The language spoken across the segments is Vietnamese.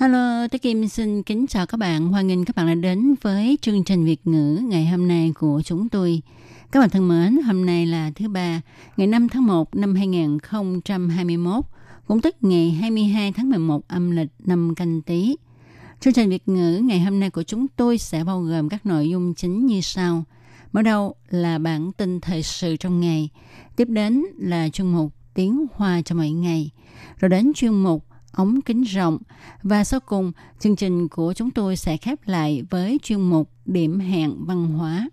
Hello, tôi Kim xin kính chào các bạn. Hoan nghênh các bạn đã đến với chương trình Việt ngữ ngày hôm nay của chúng tôi. Các bạn thân mến, hôm nay là thứ ba, ngày 5 tháng 1 năm 2021, cũng tức ngày 22 tháng 11 âm lịch năm canh tí. Chương trình Việt ngữ ngày hôm nay của chúng tôi sẽ bao gồm các nội dung chính như sau. Mở đầu là bản tin thời sự trong ngày, tiếp đến là chuyên mục tiếng hoa cho mỗi ngày, rồi đến chuyên mục ống kính rộng và sau cùng chương trình của chúng tôi sẽ khép lại với chuyên mục điểm hẹn văn hóa.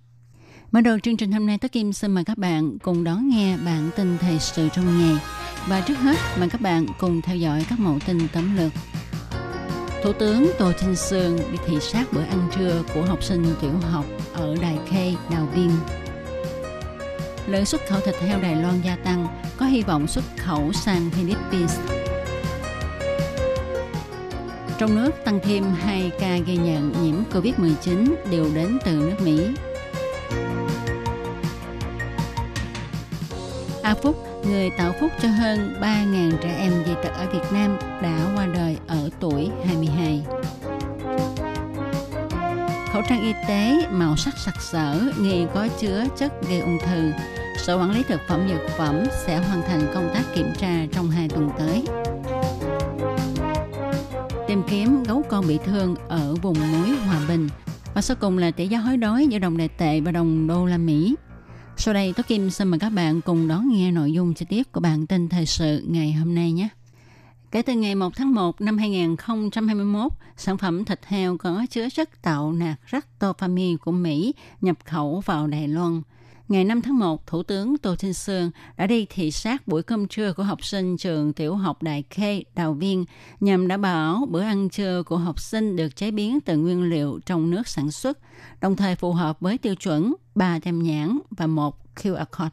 Mở đầu chương trình hôm nay, Tố Kim xin mời các bạn cùng đón nghe bản tin thời sự trong ngày. Và trước hết, mời các bạn cùng theo dõi các mẫu tin tấm lược. Thủ tướng Tô Trinh Sương đi thị sát bữa ăn trưa của học sinh tiểu học ở Đài Khê, Đào Viên. Lượng xuất khẩu thịt heo Đài Loan gia tăng, có hy vọng xuất khẩu sang Philippines. Trong nước tăng thêm 2 ca ghi nhận nhiễm COVID-19 đều đến từ nước Mỹ. A Phúc, người tạo phúc cho hơn 3.000 trẻ em dị tật ở Việt Nam đã qua đời ở tuổi 22. Khẩu trang y tế màu sắc sặc sỡ nghi có chứa chất gây ung thư. Sở quản lý thực phẩm dược phẩm sẽ hoàn thành công tác kiểm tra trong hai tuần tới. Tìm kiếm gấu con bị thương ở vùng núi Hòa Bình. Và sau cùng là tỷ giá hối đoái giữa đồng đại tệ và đồng đô la Mỹ. Sau đây, Tố Kim xin mời các bạn cùng đón nghe nội dung chi tiết của bản tin thời sự ngày hôm nay nhé. Kể từ ngày 1 tháng 1 năm 2021, sản phẩm thịt heo có chứa chất tạo nạc ractopamine của Mỹ nhập khẩu vào Đài Loan. Ngày 5 tháng 1, Thủ tướng Tô Trinh Sương đã đi thị sát buổi cơm trưa của học sinh trường tiểu học Đại Khê, Đào Viên nhằm đảm bảo bữa ăn trưa của học sinh được chế biến từ nguyên liệu trong nước sản xuất, đồng thời phù hợp với tiêu chuẩn 3 tem nhãn và một QR code.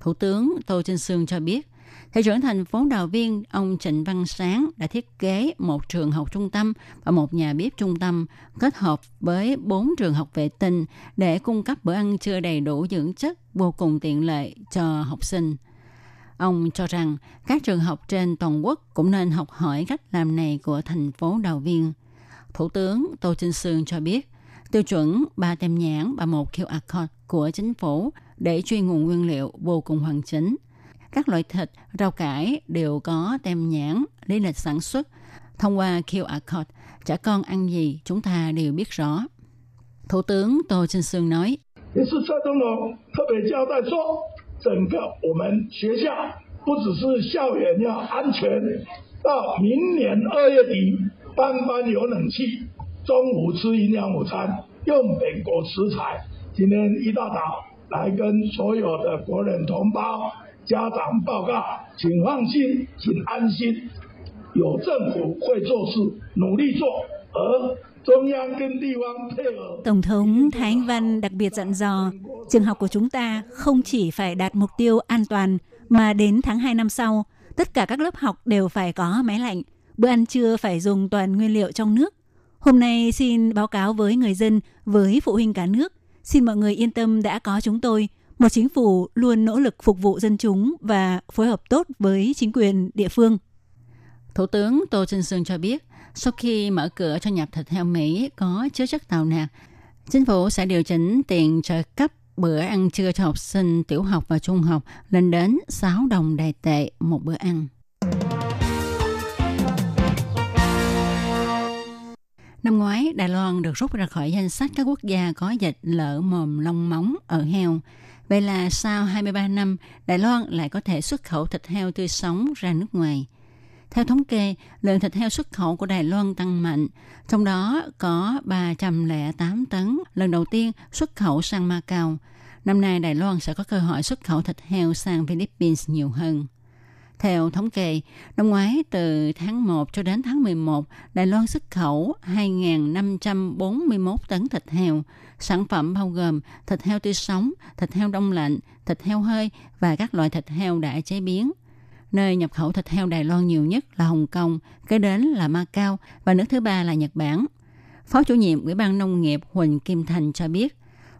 Thủ tướng Tô Trinh Sương cho biết, Thị trưởng thành phố Đào Viên, ông Trịnh Văn Sáng đã thiết kế một trường học trung tâm và một nhà bếp trung tâm kết hợp với bốn trường học vệ tinh để cung cấp bữa ăn trưa đầy đủ dưỡng chất vô cùng tiện lợi cho học sinh. Ông cho rằng các trường học trên toàn quốc cũng nên học hỏi cách làm này của thành phố Đào Viên. Thủ tướng Tô Trinh Sương cho biết, tiêu chuẩn ba tem nhãn và một QR code của chính phủ để truy nguồn nguyên liệu vô cùng hoàn chỉnh – các loại thịt, rau cải đều có tem nhãn, lý lịch sản xuất. Thông qua QR code, trẻ con ăn gì chúng ta đều biết rõ. Thủ tướng Tô Trinh Sương nói, 也是蔡总统特别交代说，整个我们学校不只是校园要安全，到明年二月底，班班有冷气，中午吃营养午餐，用美国食材。今天一大早来跟所有的国人同胞家长报告，请放心，请安心，有政府会做事，努力做，而 Tổng thống Thái Anh Văn đặc biệt dặn dò, trường học của chúng ta không chỉ phải đạt mục tiêu an toàn, mà đến tháng 2 năm sau, tất cả các lớp học đều phải có máy lạnh. Bữa ăn trưa phải dùng toàn nguyên liệu trong nước. Hôm nay xin báo cáo với người dân, với phụ huynh cả nước. Xin mọi người yên tâm đã có chúng tôi một chính phủ luôn nỗ lực phục vụ dân chúng và phối hợp tốt với chính quyền địa phương. Thủ tướng Tô Trinh Sương cho biết, sau khi mở cửa cho nhập thịt heo Mỹ có chứa chất tàu nạc, chính phủ sẽ điều chỉnh tiền trợ cấp bữa ăn trưa cho học sinh tiểu học và trung học lên đến 6 đồng đài tệ một bữa ăn. Năm ngoái, Đài Loan được rút ra khỏi danh sách các quốc gia có dịch lở mồm long móng ở heo. Vậy là sau 23 năm, Đài Loan lại có thể xuất khẩu thịt heo tươi sống ra nước ngoài. Theo thống kê, lượng thịt heo xuất khẩu của Đài Loan tăng mạnh, trong đó có 308 tấn lần đầu tiên xuất khẩu sang Macau. Năm nay Đài Loan sẽ có cơ hội xuất khẩu thịt heo sang Philippines nhiều hơn. Theo thống kê, năm ngoái từ tháng 1 cho đến tháng 11, Đài Loan xuất khẩu 2.541 tấn thịt heo. Sản phẩm bao gồm thịt heo tươi sống, thịt heo đông lạnh, thịt heo hơi và các loại thịt heo đã chế biến. Nơi nhập khẩu thịt heo Đài Loan nhiều nhất là Hồng Kông, kế đến là Macau và nước thứ ba là Nhật Bản. Phó chủ nhiệm Ủy ban Nông nghiệp Huỳnh Kim Thành cho biết,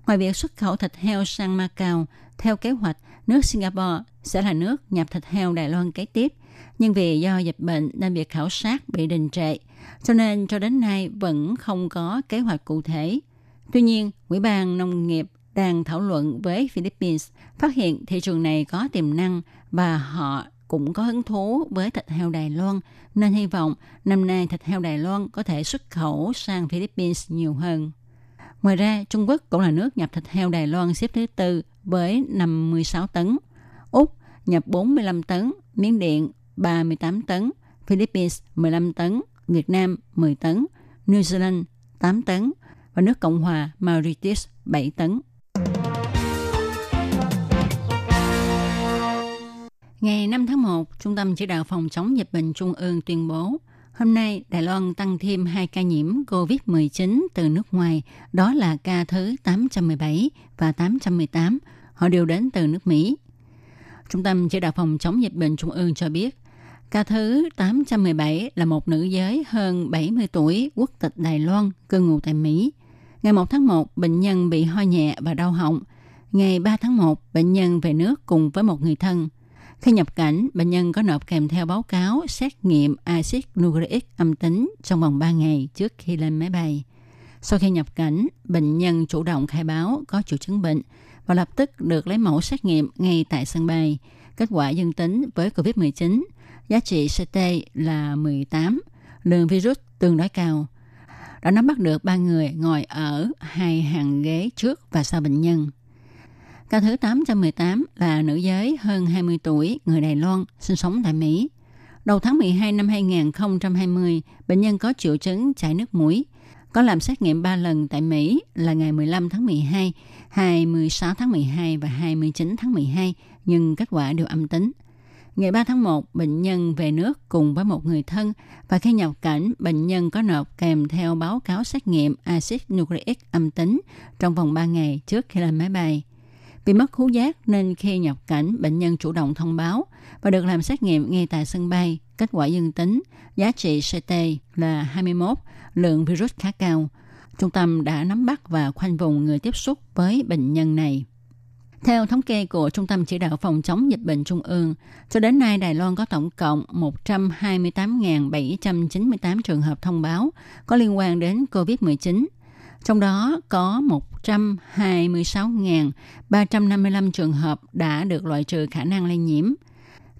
ngoài việc xuất khẩu thịt heo sang Macau, theo kế hoạch, nước Singapore sẽ là nước nhập thịt heo Đài Loan kế tiếp. Nhưng vì do dịch bệnh nên việc khảo sát bị đình trệ, cho nên cho đến nay vẫn không có kế hoạch cụ thể. Tuy nhiên, Ủy ban Nông nghiệp đang thảo luận với Philippines phát hiện thị trường này có tiềm năng và họ cũng có hứng thú với thịt heo Đài Loan, nên hy vọng năm nay thịt heo Đài Loan có thể xuất khẩu sang Philippines nhiều hơn. Ngoài ra, Trung Quốc cũng là nước nhập thịt heo Đài Loan xếp thứ tư với 56 tấn. Úc nhập 45 tấn, Miến Điện 38 tấn, Philippines 15 tấn, Việt Nam 10 tấn, New Zealand 8 tấn và nước Cộng hòa Mauritius 7 tấn. Ngày 5 tháng 1, Trung tâm Chỉ đạo Phòng chống dịch bệnh Trung ương tuyên bố Hôm nay, Đài Loan tăng thêm 2 ca nhiễm COVID-19 từ nước ngoài, đó là ca thứ 817 và 818. Họ đều đến từ nước Mỹ. Trung tâm Chỉ đạo Phòng chống dịch bệnh Trung ương cho biết, ca thứ 817 là một nữ giới hơn 70 tuổi, quốc tịch Đài Loan, cư ngụ tại Mỹ. Ngày 1 tháng 1, bệnh nhân bị ho nhẹ và đau họng. Ngày 3 tháng 1, bệnh nhân về nước cùng với một người thân. Khi nhập cảnh, bệnh nhân có nộp kèm theo báo cáo xét nghiệm axit nucleic âm tính trong vòng 3 ngày trước khi lên máy bay. Sau khi nhập cảnh, bệnh nhân chủ động khai báo có triệu chứng bệnh và lập tức được lấy mẫu xét nghiệm ngay tại sân bay. Kết quả dương tính với COVID-19, giá trị CT là 18, lượng virus tương đối cao. Đã nắm bắt được ba người ngồi ở hai hàng ghế trước và sau bệnh nhân. Ca thứ 818 là nữ giới hơn 20 tuổi, người Đài Loan, sinh sống tại Mỹ. Đầu tháng 12 năm 2020, bệnh nhân có triệu chứng chảy nước mũi, có làm xét nghiệm 3 lần tại Mỹ là ngày 15 tháng 12, 26 tháng 12 và 29 tháng 12, nhưng kết quả đều âm tính. Ngày 3 tháng 1, bệnh nhân về nước cùng với một người thân và khi nhập cảnh, bệnh nhân có nộp kèm theo báo cáo xét nghiệm axit nucleic âm tính trong vòng 3 ngày trước khi lên máy bay. Vì mất khứu giác nên khi nhập cảnh, bệnh nhân chủ động thông báo và được làm xét nghiệm ngay tại sân bay. Kết quả dương tính, giá trị CT là 21, lượng virus khá cao. Trung tâm đã nắm bắt và khoanh vùng người tiếp xúc với bệnh nhân này. Theo thống kê của Trung tâm Chỉ đạo Phòng chống dịch bệnh Trung ương, cho đến nay Đài Loan có tổng cộng 128.798 trường hợp thông báo có liên quan đến COVID-19, trong đó có 126.355 trường hợp đã được loại trừ khả năng lây nhiễm.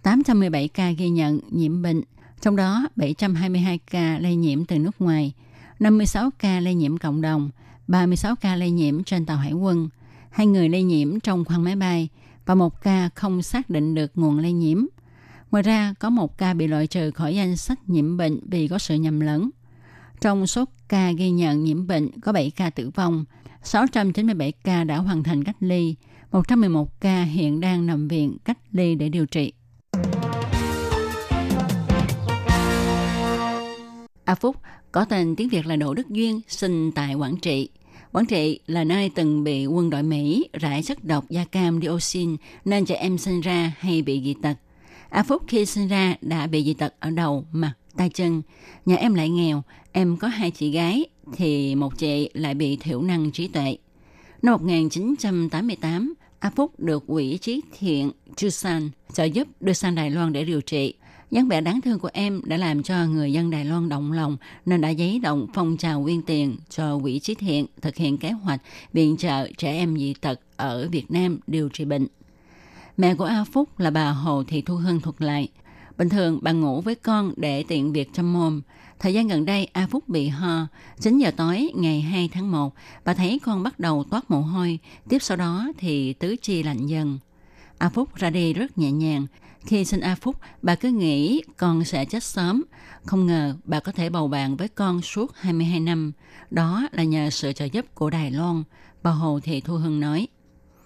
817 ca ghi nhận nhiễm bệnh, trong đó 722 ca lây nhiễm từ nước ngoài, 56 ca lây nhiễm cộng đồng, 36 ca lây nhiễm trên tàu hải quân, hai người lây nhiễm trong khoang máy bay và một ca không xác định được nguồn lây nhiễm. Ngoài ra, có một ca bị loại trừ khỏi danh sách nhiễm bệnh vì có sự nhầm lẫn. Trong số ca ghi nhận nhiễm bệnh có 7 ca tử vong, 697 ca đã hoàn thành cách ly, 111 ca hiện đang nằm viện cách ly để điều trị. A Phúc có tên tiếng Việt là Đỗ Đức Duyên, sinh tại Quảng Trị. Quảng Trị là nơi từng bị quân đội Mỹ rải chất độc da cam dioxin nên trẻ em sinh ra hay bị dị tật. A Phúc khi sinh ra đã bị dị tật ở đầu, mặt, tay chân. Nhà em lại nghèo, em có hai chị gái, thì một chị lại bị thiểu năng trí tuệ. Năm 1988, A Phúc được quỹ trí thiện Chusan trợ giúp đưa sang Đài Loan để điều trị dáng vẻ đáng thương của em đã làm cho người dân Đài Loan động lòng nên đã giấy động phong trào quyên tiền cho quỹ trí thiện thực hiện kế hoạch viện trợ trẻ em dị tật ở Việt Nam điều trị bệnh. Mẹ của A Phúc là bà Hồ Thị Thu Hân thuật lại. Bình thường bà ngủ với con để tiện việc chăm mồm. Thời gian gần đây A Phúc bị ho. 9 giờ tối ngày 2 tháng 1, bà thấy con bắt đầu toát mồ hôi. Tiếp sau đó thì tứ chi lạnh dần. A Phúc ra đi rất nhẹ nhàng. Khi sinh A Phúc, bà cứ nghĩ con sẽ chết sớm. Không ngờ bà có thể bầu bạn với con suốt 22 năm. Đó là nhờ sự trợ giúp của Đài Loan. Bà Hồ Thị Thu Hưng nói.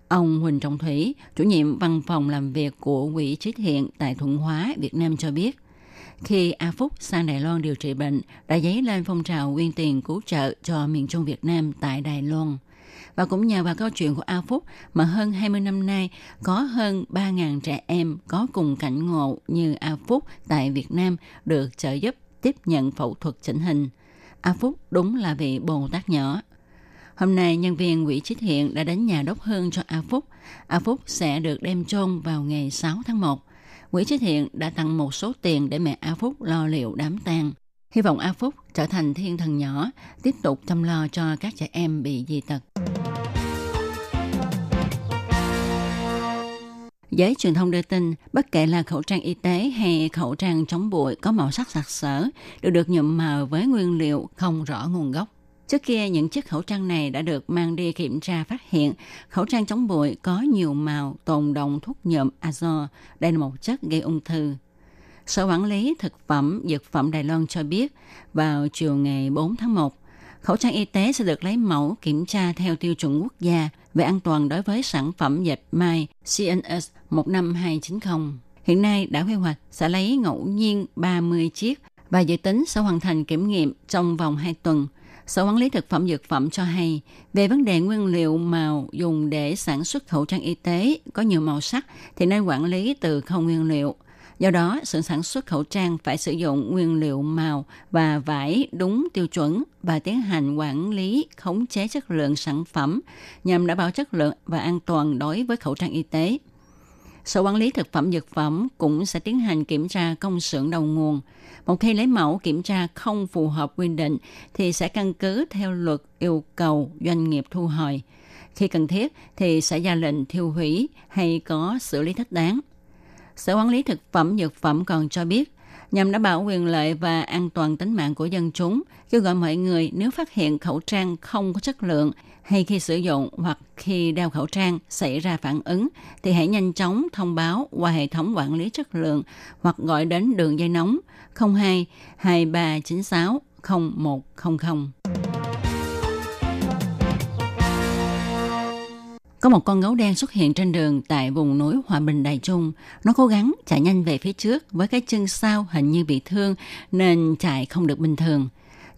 Ông Huỳnh Trọng Thủy, chủ nhiệm văn phòng làm việc của Quỹ Trí Thiện tại Thuận Hóa, Việt Nam cho biết, khi A Phúc sang Đài Loan điều trị bệnh đã dấy lên phong trào quyên tiền cứu trợ cho miền Trung Việt Nam tại Đài Loan. Và cũng nhờ vào câu chuyện của A Phúc mà hơn 20 năm nay có hơn 3.000 trẻ em có cùng cảnh ngộ như A Phúc tại Việt Nam được trợ giúp tiếp nhận phẫu thuật chỉnh hình. A Phúc đúng là vị Bồ Tát nhỏ. Hôm nay, nhân viên quỹ trích thiện đã đến nhà đốc hương cho A Phúc. A Phúc sẽ được đem chôn vào ngày 6 tháng 1. Quỹ trích thiện đã tặng một số tiền để mẹ A Phúc lo liệu đám tang. Hy vọng A Phúc trở thành thiên thần nhỏ, tiếp tục chăm lo cho các trẻ em bị dị tật. Giới truyền thông đưa tin, bất kể là khẩu trang y tế hay khẩu trang chống bụi có màu sắc sặc sỡ, đều được nhuộm màu với nguyên liệu không rõ nguồn gốc. Trước kia, những chiếc khẩu trang này đã được mang đi kiểm tra phát hiện khẩu trang chống bụi có nhiều màu tồn động thuốc nhuộm azo. Đây là một chất gây ung thư. Sở quản lý thực phẩm dược phẩm Đài Loan cho biết vào chiều ngày 4 tháng 1, khẩu trang y tế sẽ được lấy mẫu kiểm tra theo tiêu chuẩn quốc gia về an toàn đối với sản phẩm dệt may CNS 15290. Hiện nay đã quy hoạch sẽ lấy ngẫu nhiên 30 chiếc và dự tính sẽ hoàn thành kiểm nghiệm trong vòng 2 tuần – Sở Quản lý Thực phẩm Dược phẩm cho hay, về vấn đề nguyên liệu màu dùng để sản xuất khẩu trang y tế có nhiều màu sắc thì nên quản lý từ không nguyên liệu. Do đó, sự sản xuất khẩu trang phải sử dụng nguyên liệu màu và vải đúng tiêu chuẩn và tiến hành quản lý khống chế chất lượng sản phẩm nhằm đảm bảo chất lượng và an toàn đối với khẩu trang y tế. Sở Quản lý Thực phẩm Dược phẩm cũng sẽ tiến hành kiểm tra công xưởng đầu nguồn. Một khi lấy mẫu kiểm tra không phù hợp quy định thì sẽ căn cứ theo luật yêu cầu doanh nghiệp thu hồi. Khi cần thiết thì sẽ ra lệnh thiêu hủy hay có xử lý thích đáng. Sở Quản lý Thực phẩm Dược phẩm còn cho biết, nhằm đảm bảo quyền lợi và an toàn tính mạng của dân chúng, kêu gọi mọi người nếu phát hiện khẩu trang không có chất lượng hay khi sử dụng hoặc khi đeo khẩu trang xảy ra phản ứng thì hãy nhanh chóng thông báo qua hệ thống quản lý chất lượng hoặc gọi đến đường dây nóng 02 2396 0100. Có một con gấu đen xuất hiện trên đường tại vùng núi Hòa Bình Đài Trung. Nó cố gắng chạy nhanh về phía trước với cái chân sau hình như bị thương nên chạy không được bình thường.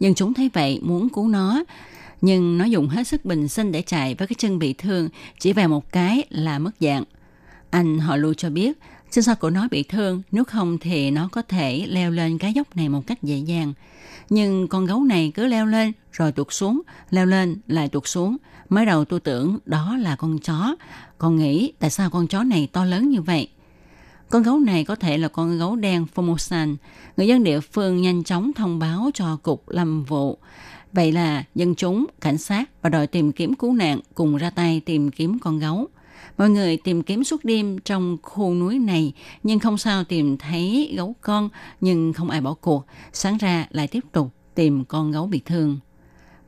Nhưng chúng thấy vậy muốn cứu nó nhưng nó dùng hết sức bình sinh để chạy với cái chân bị thương, chỉ về một cái là mất dạng. Anh họ lưu cho biết, chân sau của nó bị thương, nếu không thì nó có thể leo lên cái dốc này một cách dễ dàng. Nhưng con gấu này cứ leo lên rồi tuột xuống, leo lên lại tuột xuống. Mới đầu tôi tưởng đó là con chó, còn nghĩ tại sao con chó này to lớn như vậy. Con gấu này có thể là con gấu đen Formosan. Người dân địa phương nhanh chóng thông báo cho Cục Lâm vụ. Vậy là dân chúng, cảnh sát và đội tìm kiếm cứu nạn cùng ra tay tìm kiếm con gấu. Mọi người tìm kiếm suốt đêm trong khu núi này nhưng không sao tìm thấy gấu con nhưng không ai bỏ cuộc. Sáng ra lại tiếp tục tìm con gấu bị thương.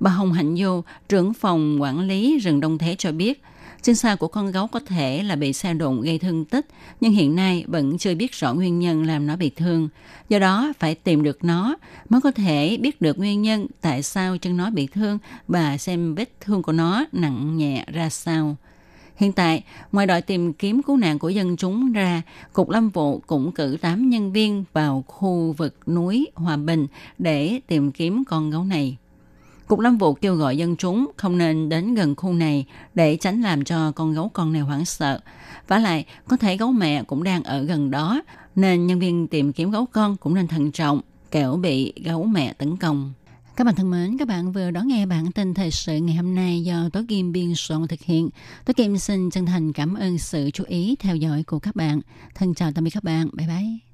Bà Hồng Hạnh Vô, trưởng phòng quản lý rừng Đông Thế cho biết – Chân xa của con gấu có thể là bị xe đụng gây thương tích, nhưng hiện nay vẫn chưa biết rõ nguyên nhân làm nó bị thương. Do đó, phải tìm được nó mới có thể biết được nguyên nhân tại sao chân nó bị thương và xem vết thương của nó nặng nhẹ ra sao. Hiện tại, ngoài đội tìm kiếm cứu nạn của dân chúng ra, Cục Lâm vụ cũng cử 8 nhân viên vào khu vực núi Hòa Bình để tìm kiếm con gấu này. Cục Lâm vụ kêu gọi dân chúng không nên đến gần khu này để tránh làm cho con gấu con này hoảng sợ. Và lại, có thể gấu mẹ cũng đang ở gần đó, nên nhân viên tìm kiếm gấu con cũng nên thận trọng, kẻo bị gấu mẹ tấn công. Các bạn thân mến, các bạn vừa đón nghe bản tin thời sự ngày hôm nay do Tố Kim biên soạn thực hiện. Tố Kim xin chân thành cảm ơn sự chú ý theo dõi của các bạn. Thân chào tạm biệt các bạn. Bye bye.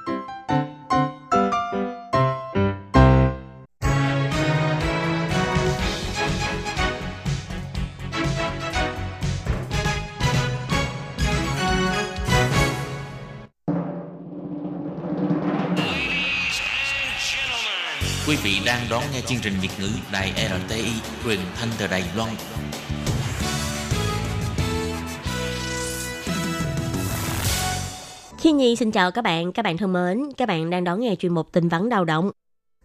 Vị đang đón nghe chương trình Việt ngữ Đài RTI truyền thanh từ Đài Loan. Khi Nhi xin chào các bạn, các bạn thân mến, các bạn đang đón nghe chuyên mục tin vắn đào động.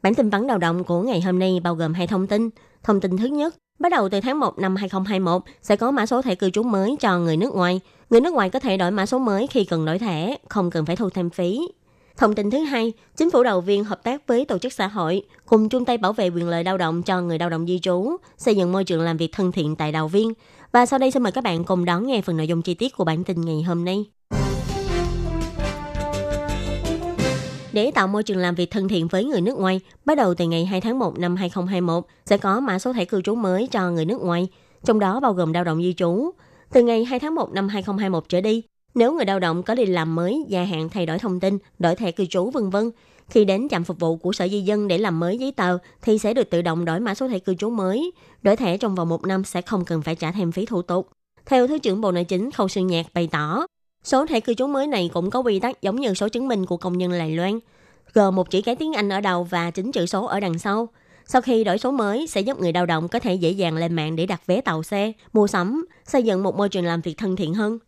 Bản tin vắn đào động của ngày hôm nay bao gồm hai thông tin. Thông tin thứ nhất, bắt đầu từ tháng 1 năm 2021 sẽ có mã số thẻ cư trú mới cho người nước ngoài. Người nước ngoài có thể đổi mã số mới khi cần đổi thẻ, không cần phải thu thêm phí. Thông tin thứ hai, chính phủ đầu viên hợp tác với tổ chức xã hội cùng chung tay bảo vệ quyền lợi lao động cho người lao động di trú, xây dựng môi trường làm việc thân thiện tại đầu viên. Và sau đây xin mời các bạn cùng đón nghe phần nội dung chi tiết của bản tin ngày hôm nay. Để tạo môi trường làm việc thân thiện với người nước ngoài, bắt đầu từ ngày 2 tháng 1 năm 2021 sẽ có mã số thẻ cư trú mới cho người nước ngoài, trong đó bao gồm lao động di trú. Từ ngày 2 tháng 1 năm 2021 trở đi, nếu người lao động có đi làm mới, gia hạn thay đổi thông tin, đổi thẻ cư trú vân vân, khi đến trạm phục vụ của Sở Di dân để làm mới giấy tờ thì sẽ được tự động đổi mã số thẻ cư trú mới. Đổi thẻ trong vòng một năm sẽ không cần phải trả thêm phí thủ tục. Theo Thứ trưởng Bộ Nội chính Khâu Sương Nhạc bày tỏ, số thẻ cư trú mới này cũng có quy tắc giống như số chứng minh của công nhân Lài Loan, gồm một chữ cái tiếng Anh ở đầu và chính chữ số ở đằng sau. Sau khi đổi số mới sẽ giúp người lao động có thể dễ dàng lên mạng để đặt vé tàu xe, mua sắm, xây dựng một môi trường làm việc thân thiện hơn.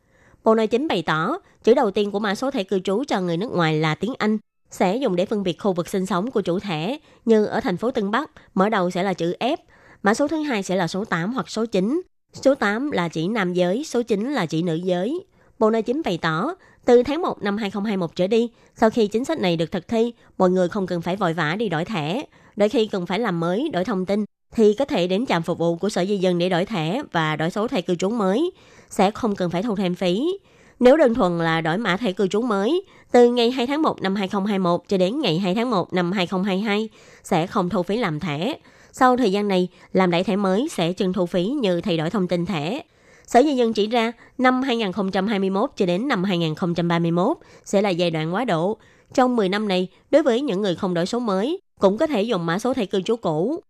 Bộ Nội chính bày tỏ, chữ đầu tiên của mã số thẻ cư trú cho người nước ngoài là tiếng Anh, sẽ dùng để phân biệt khu vực sinh sống của chủ thẻ, như ở thành phố Tân Bắc, mở đầu sẽ là chữ F, mã số thứ hai sẽ là số 8 hoặc số 9. Số 8 là chỉ nam giới, số 9 là chỉ nữ giới. Bộ Nội chính bày tỏ, từ tháng 1 năm 2021 trở đi, sau khi chính sách này được thực thi, mọi người không cần phải vội vã đi đổi thẻ. Đôi khi cần phải làm mới, đổi thông tin, thì có thể đến trạm phục vụ của Sở Di dân để đổi thẻ và đổi số thẻ cư trú mới, sẽ không cần phải thu thêm phí. Nếu đơn thuần là đổi mã thẻ cư trú mới, từ ngày 2 tháng 1 năm 2021 cho đến ngày 2 tháng 1 năm 2022 sẽ không thu phí làm thẻ. Sau thời gian này, làm đại thẻ mới sẽ chừng thu phí như thay đổi thông tin thẻ. Sở Di dân chỉ ra năm 2021 cho đến năm 2031 sẽ là giai đoạn quá độ. Trong 10 năm này, đối với những người không đổi số mới, cũng có thể dùng mã số thẻ cư trú cũ.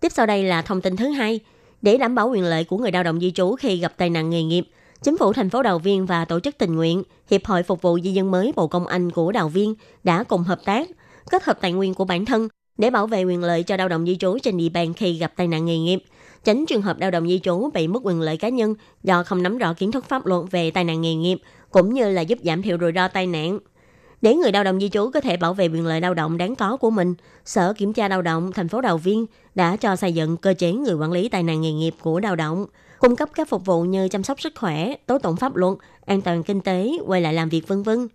Tiếp sau đây là thông tin thứ hai. Để đảm bảo quyền lợi của người lao động di trú khi gặp tai nạn nghề nghiệp, Chính phủ thành phố Đào Viên và tổ chức tình nguyện Hiệp hội Phục vụ Di dân mới Bộ Công Anh của Đào Viên đã cùng hợp tác, kết hợp tài nguyên của bản thân để bảo vệ quyền lợi cho lao động di trú trên địa bàn khi gặp tai nạn nghề nghiệp, tránh trường hợp lao động di trú bị mất quyền lợi cá nhân do không nắm rõ kiến thức pháp luật về tai nạn nghề nghiệp, cũng như là giúp giảm thiểu rủi ro tai nạn. Để người lao động di trú có thể bảo vệ quyền lợi lao động đáng có của mình, Sở Kiểm tra Lao động thành phố Đào Viên đã cho xây dựng cơ chế người quản lý tai nạn nghề nghiệp của lao động, cung cấp các phục vụ như chăm sóc sức khỏe, tố tụng pháp luật, an toàn kinh tế, quay lại làm việc vân vân.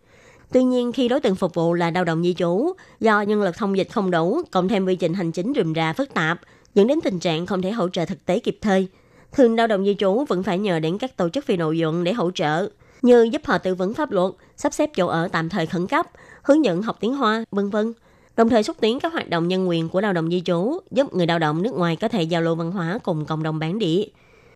Tuy nhiên, khi đối tượng phục vụ là lao động di trú, do nhân lực thông dịch không đủ, cộng thêm quy trình hành chính rườm rà phức tạp, dẫn đến tình trạng không thể hỗ trợ thực tế kịp thời. Thường lao động di trú vẫn phải nhờ đến các tổ chức phi nội dụng để hỗ trợ, như giúp họ tư vấn pháp luật, sắp xếp chỗ ở tạm thời khẩn cấp, hướng dẫn học tiếng Hoa, vân vân. Đồng thời xúc tiến các hoạt động nhân quyền của lao động di trú, giúp người lao động nước ngoài có thể giao lưu văn hóa cùng cộng đồng bản địa.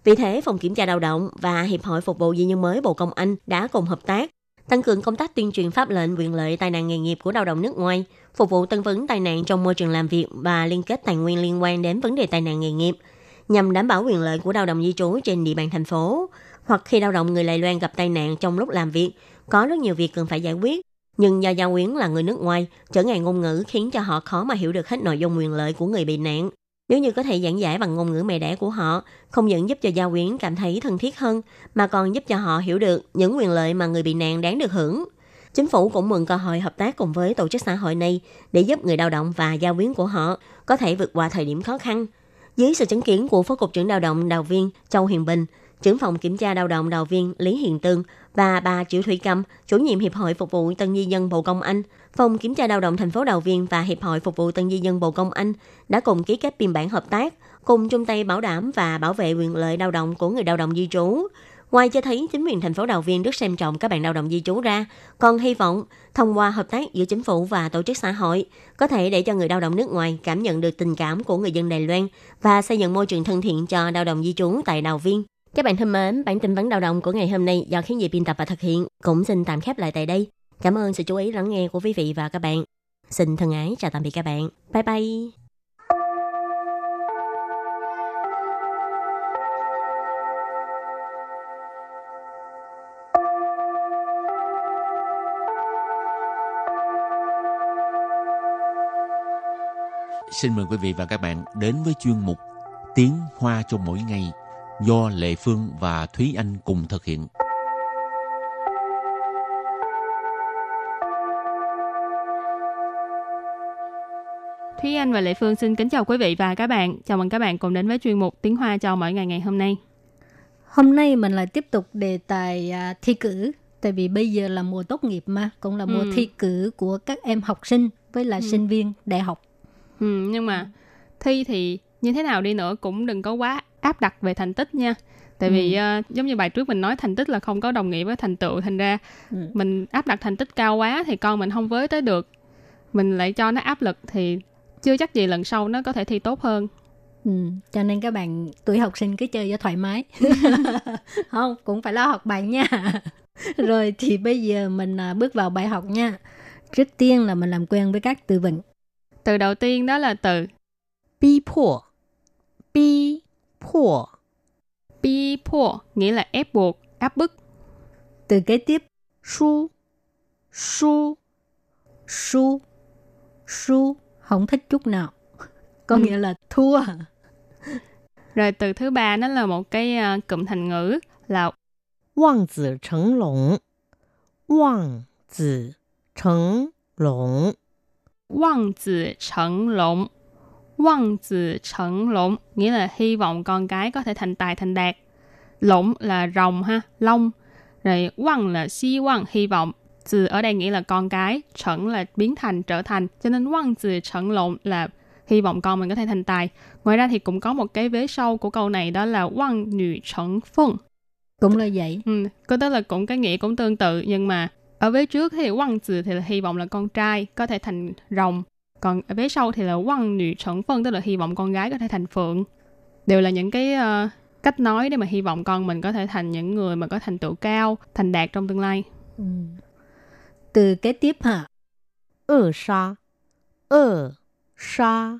Vì thế, Phòng Kiểm tra Lao động và Hiệp hội Phục vụ Di nhân mới Bộ Công Anh đã cùng hợp tác, tăng cường công tác tuyên truyền pháp lệnh quyền lợi tai nạn nghề nghiệp của lao động nước ngoài, phục vụ tân vấn tai nạn trong môi trường làm việc và liên kết tài nguyên liên quan đến vấn đề tai nạn nghề nghiệp, nhằm đảm bảo quyền lợi của lao động di trú trên địa bàn thành phố. Hoặc khi lao động người Đài Loan gặp tai nạn trong lúc làm việc, có rất nhiều việc cần phải giải quyết, nhưng do Giao Quyến là người nước ngoài, trở ngại ngôn ngữ khiến cho họ khó mà hiểu được hết nội dung quyền lợi của người bị nạn. Nếu như có thể giảng giải bằng ngôn ngữ mẹ đẻ của họ, không những giúp cho Giao Quyến cảm thấy thân thiết hơn, mà còn giúp cho họ hiểu được những quyền lợi mà người bị nạn đáng được hưởng. Chính phủ cũng mừng cơ hội hợp tác cùng với tổ chức xã hội này để giúp người lao động và giao quyến của họ có thể vượt qua thời điểm khó khăn. Dưới sự chứng kiến của Phó Cục trưởng Lao động Đào Viên Châu Hiền Bình, trưởng phòng kiểm tra lao động đầu Viên Lý Hiền Tương và bà Triệu Thủy Cầm, chủ nhiệm Hiệp hội Phục vụ Tân Di dân Bộ Công Anh, phòng kiểm tra lao động thành phố Đào Viên và Hiệp hội Phục vụ Tân Di dân Bộ Công Anh đã cùng ký kết biên bản hợp tác, cùng chung tay bảo đảm và bảo vệ quyền lợi lao động của người lao động di trú. Ngoài cho thấy chính quyền thành phố Đào Viên rất xem trọng các bạn lao động di trú ra, còn hy vọng thông qua hợp tác giữa chính phủ và tổ chức xã hội có thể để cho người lao động nước ngoài cảm nhận được tình cảm của người dân Đài Loan và xây dựng môi trường thân thiện cho lao động di trú tại Đào Viên. Các bạn thân mến, bản tin vấn đầu động của ngày hôm nay do khiến dị biên tập và thực hiện cũng xin tạm khép lại tại đây. Cảm ơn sự chú ý lắng nghe của quý vị và các bạn. Xin thân ái chào tạm biệt các bạn. Bye bye. Xin mời quý vị và các bạn đến với chuyên mục Tiếng Hoa cho mỗi ngày do Lệ Phương và Thúy Anh cùng thực hiện. Thúy Anh và Lệ Phương xin kính chào quý vị và các bạn. Chào mừng các bạn cùng đến với chuyên mục Tiếng Hoa cho mỗi ngày ngày hôm nay. Hôm nay mình lại tiếp tục đề tài à, thi cử. Tại vì bây giờ là mùa tốt nghiệp mà, cũng là mùa Ừ. thi cử của các em học sinh với là sinh viên đại học. Ừ, nhưng mà thi thì như thế nào đi nữa cũng đừng có quá áp đặt về thành tích nha. Tại vì ờ, giống như bài trước mình nói thành tích là không có đồng nghĩa với thành tựu thành ra Ừ. mình áp đặt thành tích cao quá thì con mình không với tới được. Mình lại cho nó áp lực thì chưa chắc gì lần sau nó có thể thi tốt hơn. Ừ, cho nên các bạn tuổi học sinh cứ chơi cho thoải mái. không, cũng phải lo học bài nha. Rồi thì bây giờ mình à, bước vào bài học nha. Trước tiên là mình làm quen với các từ vựng. Từ đầu tiên đó là từ 逼迫，逼迫， bi po nghĩa là ép buộc, áp bức. Từ kế tiếp 输，输， su su không thích chút nào. Có nghĩa là thua. Rồi từ thứ ba nó là một cái ờ, cụm thành ngữ là 望子成龙，望子成龙， Quang tử成lộn. Quang tử 成 lộn nghĩa là hy vọng con cái có thể thành tài thành đạt. Lộn là rồng ha, lông. Rồi quang là hy vọng, hy vọng. Từ ở đây nghĩa là con cái, trấn là biến thành, trở thành. Cho nên quang tử trấn lộn là hy vọng con mình có thể thành tài. Ngoài ra thì cũng có một cái vế sau của câu này đó là quang nữ trấn phân. Cũng là vậy. Ừ, có tức là cũng cái nghĩa cũng tương tự nhưng mà ở vế trước thì quang tử thì là hy vọng là con trai có thể thành rồng còn ở phía sau thì là quăng nữ trấn phân tức là hy vọng con gái có thể thành phượng. Đều là những cái uh, cách nói để mà hy vọng con mình có thể thành những người mà có thành tựu cao thành đạt trong tương lai. Ừ. từ kế tiếp hả? Ơ sa. Ơ sa.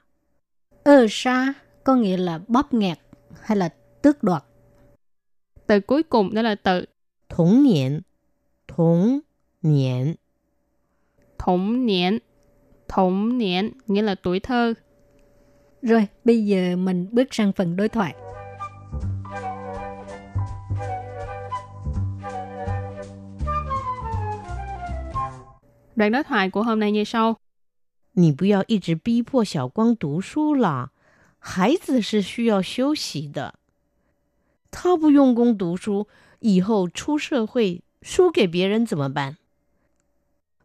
Ơ sa có nghĩa là bóp nghẹt hay là tước đoạt? Từ cuối cùng đó là từ thống niên thống niên thống niên thống niên nghĩa là tuổi thơ Rồi, bây giờ mình bước sang phần đối thoại. đoạn đối thoại của hôm nay như sau 你不要一直逼迫小光读书了，孩子是需要休息的。他不用功读书，以后出社会输给别人怎么办？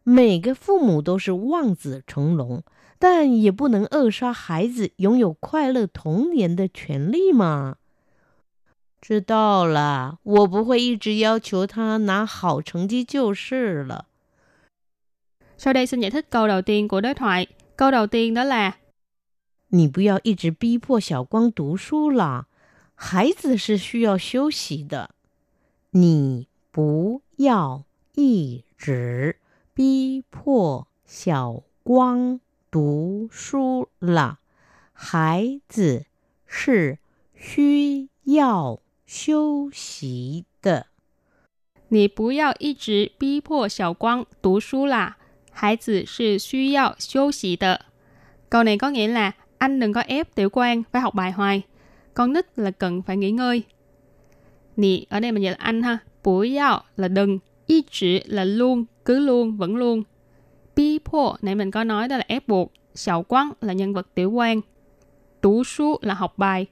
每个父母都是望子成龙，但也不能扼杀孩子拥有快乐童年的权利嘛。知道了，我不会一直要求他拿好成绩就是了。sau đây xin giải thích câu đầu tiên của đối thoại câu đầu tiên đó là 你不要一直逼迫小光读书了，孩子是需要休息的。你不要一直逼迫小光读书了，孩子是需要休息的。你不要一直逼迫小光读书啦，孩子是需要休息的。Câu này có nghĩa là anh đừng có ép tiểu quan phải học bài hoài. Con nít là cần phải nghỉ ngơi. Nì ở đây mình dịch là anh ha. Bủ yao là đừng. Y chỉ là luôn, cứ luôn, vẫn luôn. Bi po nãy mình có nói đó là ép buộc. Xiao quang là nhân vật tiểu quan. Tú su là học bài.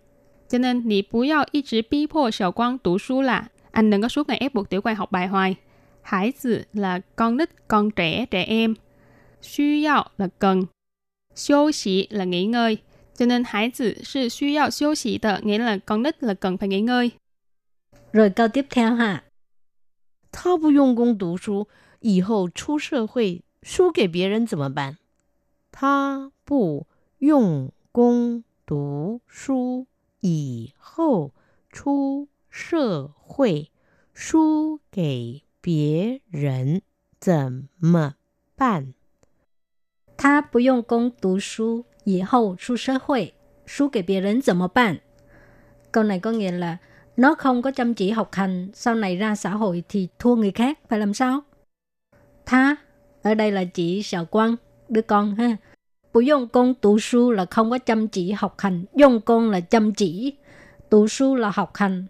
Cho nên nì bú yao y chỉ bi po xiao quang tú su là anh đừng có suốt ngày ép buộc tiểu quan học bài hoài. Hải tử là con nít, con trẻ, trẻ em. Xu yao là cần. Xiu xỉ là nghỉ ngơi. Cho nên hải tử là 需要休息的, nghĩa là con nít là cần phải nghỉ ngơi. Rồi câu tiếp theo ha. 他不用功读书， 以后出社会输给别人怎么办？他不用功读书，以后出社会输给别人怎么办？他不用功读书，以后出社会输给别人怎么办？Câu này có nghĩa là nó không có chăm chỉ học hành, sau này ra xã hội thì thua người khác, phải làm sao? Tha, ở đây là chỉ sợ quan, đứa con ha. Bù dùng công tú su là không có chăm chỉ học hành, dùng công là chăm chỉ, tú su là học hành.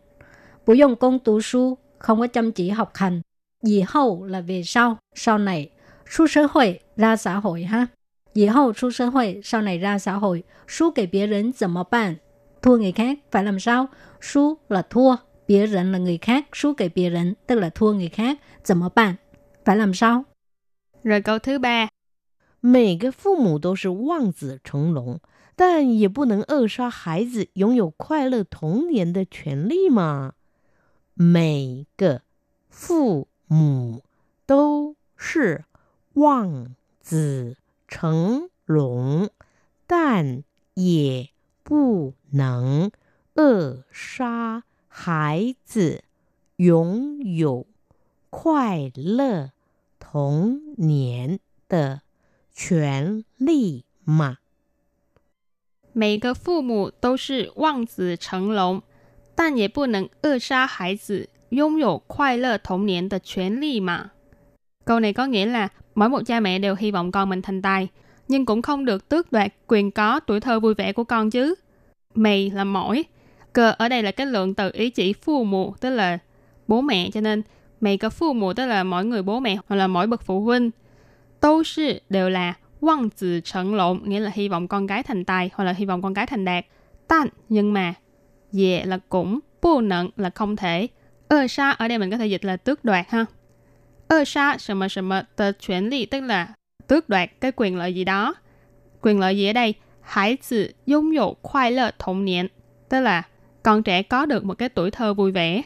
Bù dùng công tú su không có chăm chỉ học hành, Dì hậu là về sau, sau này. Su xã hội, ra xã hội ha. Dì hậu su xã hội, sau này ra xã hội. Su给别人怎么办? Thua người khác, phải làm sao? Su là thua, biệt人là người khác. Su给别人, tức là thua người khác. 怎么办? Phải làm sao? Rồi câu thứ ba. 每个父母都是望子成龙，但也不能扼杀孩子拥有快乐童年的权利嘛。每个父母都是望子成龙，但也不能扼杀孩子拥有 快乐童年的权利嘛。每个父母都是望子成龙，但也不能扼杀孩子拥有快乐童年的权利嘛. Câu này có nghĩa là mỗi một cha mẹ đều hy vọng con mình thành tài, nhưng cũng không được tước đoạt quyền có tuổi thơ vui vẻ của con chứ. Mày là mỗi, cơ ở đây là cái lượng từ ý chỉ phu mụ, tức là bố mẹ, cho nên mày có phu mụ tức là mỗi người bố mẹ hoặc là mỗi bậc phụ huynh. Tô sư đều là vọng tử成龙, nghĩa là hy vọng con gái thành tài hoặc là hy vọng con gái thành đạt. Tan, nhưng mà, dễ là cũng, bù nận là không thể, ơ sa ở đây mình có thể dịch là tước đoạt ha. Ơ sa什么什么的权利 tức là tước đoạt cái quyền lợi gì đó. Quyền lợi gì ở đây? Hải tử dung dụ khoai lợi童年 tức là con trẻ có được một cái tuổi thơ vui vẻ.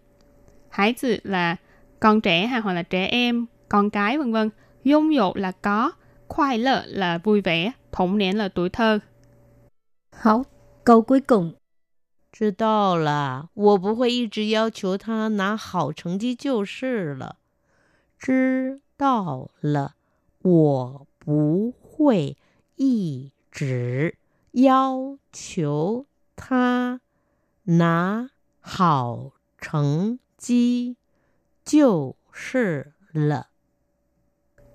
Hải tử là con trẻ hay hoặc là trẻ em, con cái vân vân. Dung dụ là có, khoai lợi là vui vẻ,童年 là tuổi thơ. Hảo, câu cuối cùng 知道了，我不会一直要求他拿好成绩就是了。知道了，我不会一直要求他拿好成绩 就是了。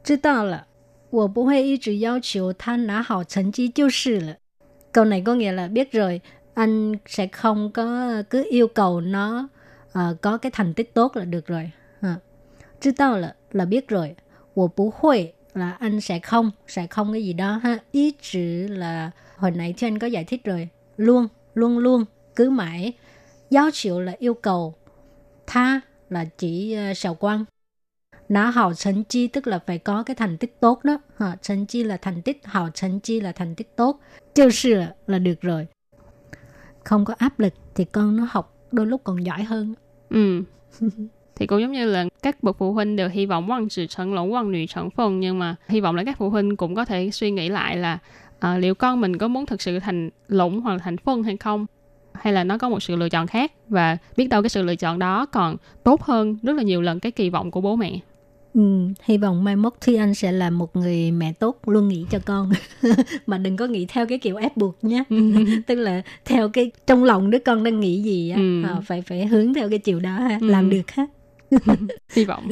知道了，我不会一直要求他拿好成绩就是了。Câu này có nghĩa là biết rồi, anh sẽ không có cứ yêu cầu nó uh, có cái thành tích tốt là được rồi. Ha.知道了 là biết rồi. 我不会 là anh sẽ không, sẽ không cái gì đó ha. Ý chỉ là hồi nãy thì anh có giải thích rồi. Luôn, luôn luôn, cứ mãi. Giáo chịu là yêu cầu. Tha là chỉ ờ, sào quan. nó hào thành chi tức là phải có cái thành tích tốt đó. Ha, thành chi là thành tích, hào thành chi là thành tích tốt. chưa là, là được rồi. Không có áp lực thì con nó học đôi lúc còn giỏi hơn. Ừ. thì cũng giống như là các bậc phụ huynh đều hy vọng quan sự trận lỗ, quan nữ trận phần nhưng mà hy vọng là các phụ huynh cũng có thể suy nghĩ lại là uh, liệu con mình có muốn thực sự thành lũng hoặc là thành phân hay không hay là nó có một sự lựa chọn khác? Và biết đâu cái sự lựa chọn đó còn tốt hơn rất là nhiều lần cái kỳ vọng của bố mẹ. Ừ, hy vọng mai mốt Thi Anh sẽ là một người mẹ tốt luôn nghĩ cho con. Mà đừng có nghĩ theo cái kiểu ép buộc nhé. Tức là theo cái trong lòng đứa con đang nghĩ gì á ừ. à, phải phải hướng theo cái chiều đó ha ừ. làm được ha. Hy vọng.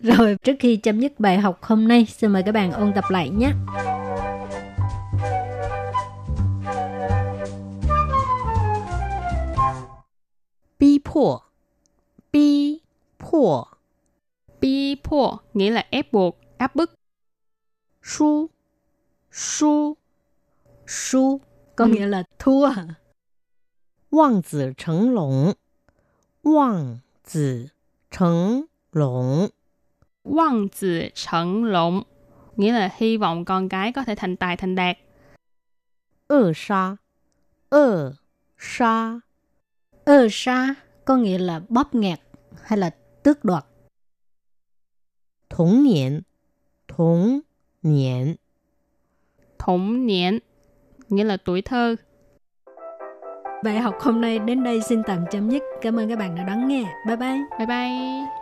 Rồi trước khi chấm dứt bài học hôm nay xin mời các bạn ôn tập lại nhé 迫 Bi 迫 Bi 迫 nghĩa là ép buộc, áp bức. Su Su Su có nghĩa là thua. Vọng tử成龙 Vọng tử thành lũng. Vọng tử thành lũng nghĩa là hy vọng con cái có thể thành tài thành đạt. Ơ sa Ơ sa Ơ sa có nghĩa là bóp nghẹt hay là tước đoạt. Thống niên, thống niên. Thống niên, nghĩa là tuổi thơ. Bài học hôm nay đến đây xin tạm chấm dứt. Cảm ơn các bạn đã đón nghe. Bye bye. Bye bye.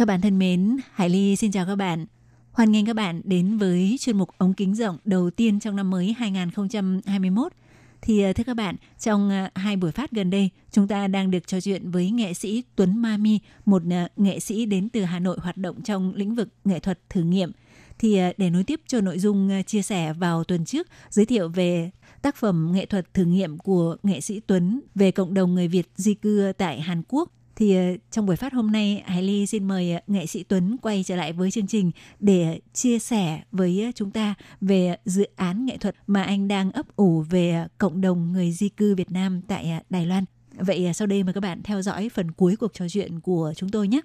Các bạn thân mến, Hải Ly xin chào các bạn. Hoan nghênh các bạn đến với chuyên mục ống kính rộng đầu tiên trong năm mới 2021. Thì ờ, thưa các bạn, trong ờ, hai buổi phát gần đây, chúng ta đang được trò chuyện với nghệ sĩ Tuấn Mami, một ờ, nghệ sĩ đến từ Hà Nội hoạt động trong lĩnh vực nghệ thuật thử nghiệm. Thì để nối tiếp cho nội dung chia sẻ vào tuần trước, giới thiệu về tác phẩm nghệ thuật thử nghiệm của nghệ sĩ Tuấn về cộng đồng người Việt di cư tại Hàn Quốc thì ờ, trong buổi phát hôm nay, Hải Ly xin mời ờ, nghệ sĩ Tuấn quay trở lại với chương trình để ờ, chia sẻ với chúng ta về dự án nghệ thuật mà anh đang ấp ủ về cộng đồng người di cư Việt Nam tại Đài Loan. Vậy sau đây mời các bạn theo dõi phần cuối cuộc trò chuyện của chúng tôi nhé.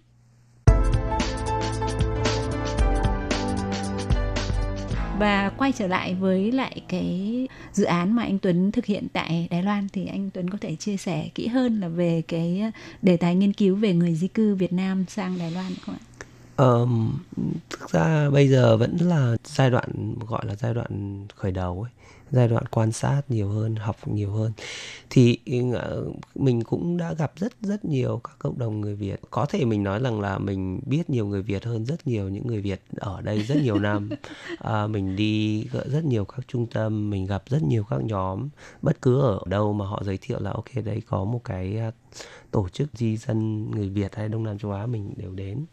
Và quay trở lại với lại cái dự án mà anh Tuấn thực hiện tại Đài Loan thì anh Tuấn có thể chia sẻ kỹ hơn là về cái đề tài nghiên cứu về người di cư Việt Nam sang Đài Loan không ạ? Um, thực ra bây giờ vẫn là giai đoạn gọi là giai đoạn khởi đầu ấy giai đoạn quan sát nhiều hơn học nhiều hơn. Thì mình cũng đã gặp rất rất nhiều các cộng đồng người Việt. Có thể mình nói rằng là mình biết nhiều người Việt hơn rất nhiều những người Việt ở đây rất nhiều năm. À, mình đi rất nhiều các trung tâm mình gặp rất nhiều các nhóm. Bất cứ ở đâu mà họ giới thiệu là ok đấy có một cái tổ chức di dân người Việt hay Đông Nam châu Á mình đều đến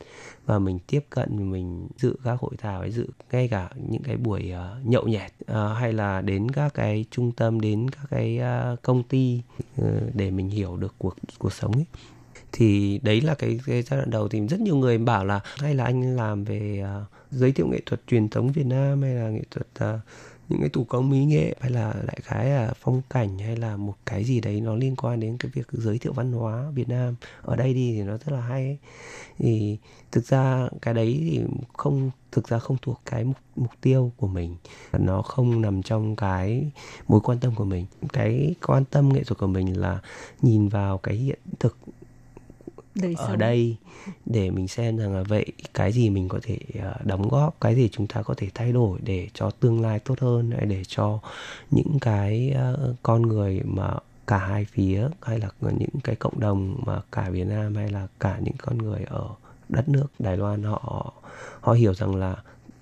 và mình tiếp cận mình dự các hội thảo hay dự ngay cả những cái buổi uh, nhậu nhẹt uh, hay là đến các cái trung tâm đến các cái uh, công ty uh, để mình hiểu được cuộc cuộc sống ấy. Thì đấy là cái, cái giai đoạn đầu thì rất nhiều người bảo là hay là anh làm về uh, giới thiệu nghệ thuật truyền thống Việt Nam hay là nghệ thuật uh, những cái thủ công mỹ nghệ hay là đại khái là phong cảnh hay là một cái gì đấy nó liên quan đến cái việc giới thiệu văn hóa Việt Nam. Ở đây đi thì nó rất là hay ấy. thì thực ra cái đấy thì không thực ra không thuộc cái mục, mục tiêu của mình. Nó không nằm trong cái mối quan tâm của mình. Cái quan tâm nghệ thuật của mình là nhìn vào cái hiện thực Đời ở sống. đây để mình xem rằng là vậy cái gì mình có thể ờ, đóng góp cái gì chúng ta có thể thay đổi để cho tương lai tốt hơn hay để cho những cái ờ, con người mà cả hai phía hay là những cái cộng đồng mà cả Việt Nam hay là cả những con người ở đất nước Đài Loan họ họ hiểu rằng là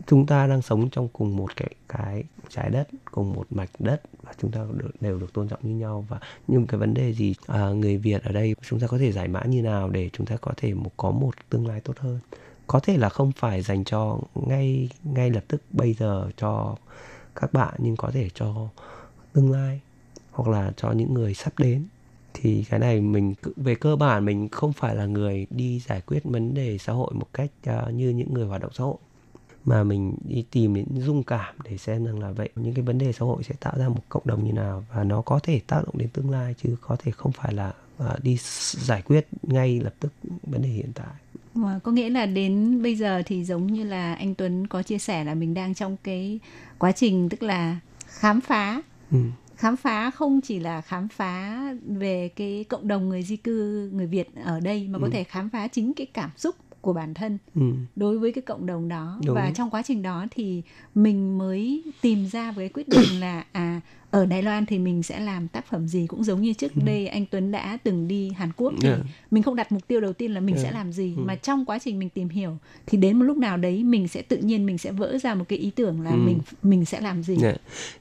chúng ta đang sống trong cùng một cái cái trái đất cùng một mạch đất và chúng ta được, đều được tôn trọng như nhau. Và nhưng cái vấn đề gì à, người Việt ở đây chúng ta có thể giải mã như nào để chúng ta có thể một, có một tương lai tốt hơn? Có thể là không phải dành cho ngay ngay lập tức bây giờ cho các bạn nhưng có thể cho tương lai hoặc là cho những người sắp đến. Thì cái này mình về cơ bản mình không phải là người đi giải quyết vấn đề xã hội một cách uh, như những người hoạt động xã hội mà mình đi tìm đến dung cảm để xem rằng là vậy những cái vấn đề xã hội sẽ tạo ra một cộng đồng như nào và nó có thể tác động đến tương lai chứ có thể không phải là à, đi giải quyết ngay lập tức vấn đề hiện tại Mà có nghĩa là đến bây giờ thì giống như là anh Tuấn có chia sẻ là mình đang trong cái quá trình tức là khám phá ừ. khám phá không chỉ là khám phá về cái cộng đồng người di cư người Việt ở đây mà có Ừ. thể khám phá chính cái cảm xúc của bản thân ừ. đối với cái cộng đồng đó Đúng. và trong quá trình đó thì mình mới tìm ra với quyết định là à ở Đài Loan thì mình sẽ làm tác phẩm gì cũng giống như trước đây anh Tuấn đã từng đi Hàn Quốc thì Yeah. mình không đặt mục tiêu đầu tiên là mình Yeah. sẽ làm gì Ừ. mà trong quá trình mình tìm hiểu thì đến một lúc nào đấy mình sẽ tự nhiên mình sẽ vỡ ra một cái ý tưởng là Ừ. mình mình sẽ làm gì Dạ.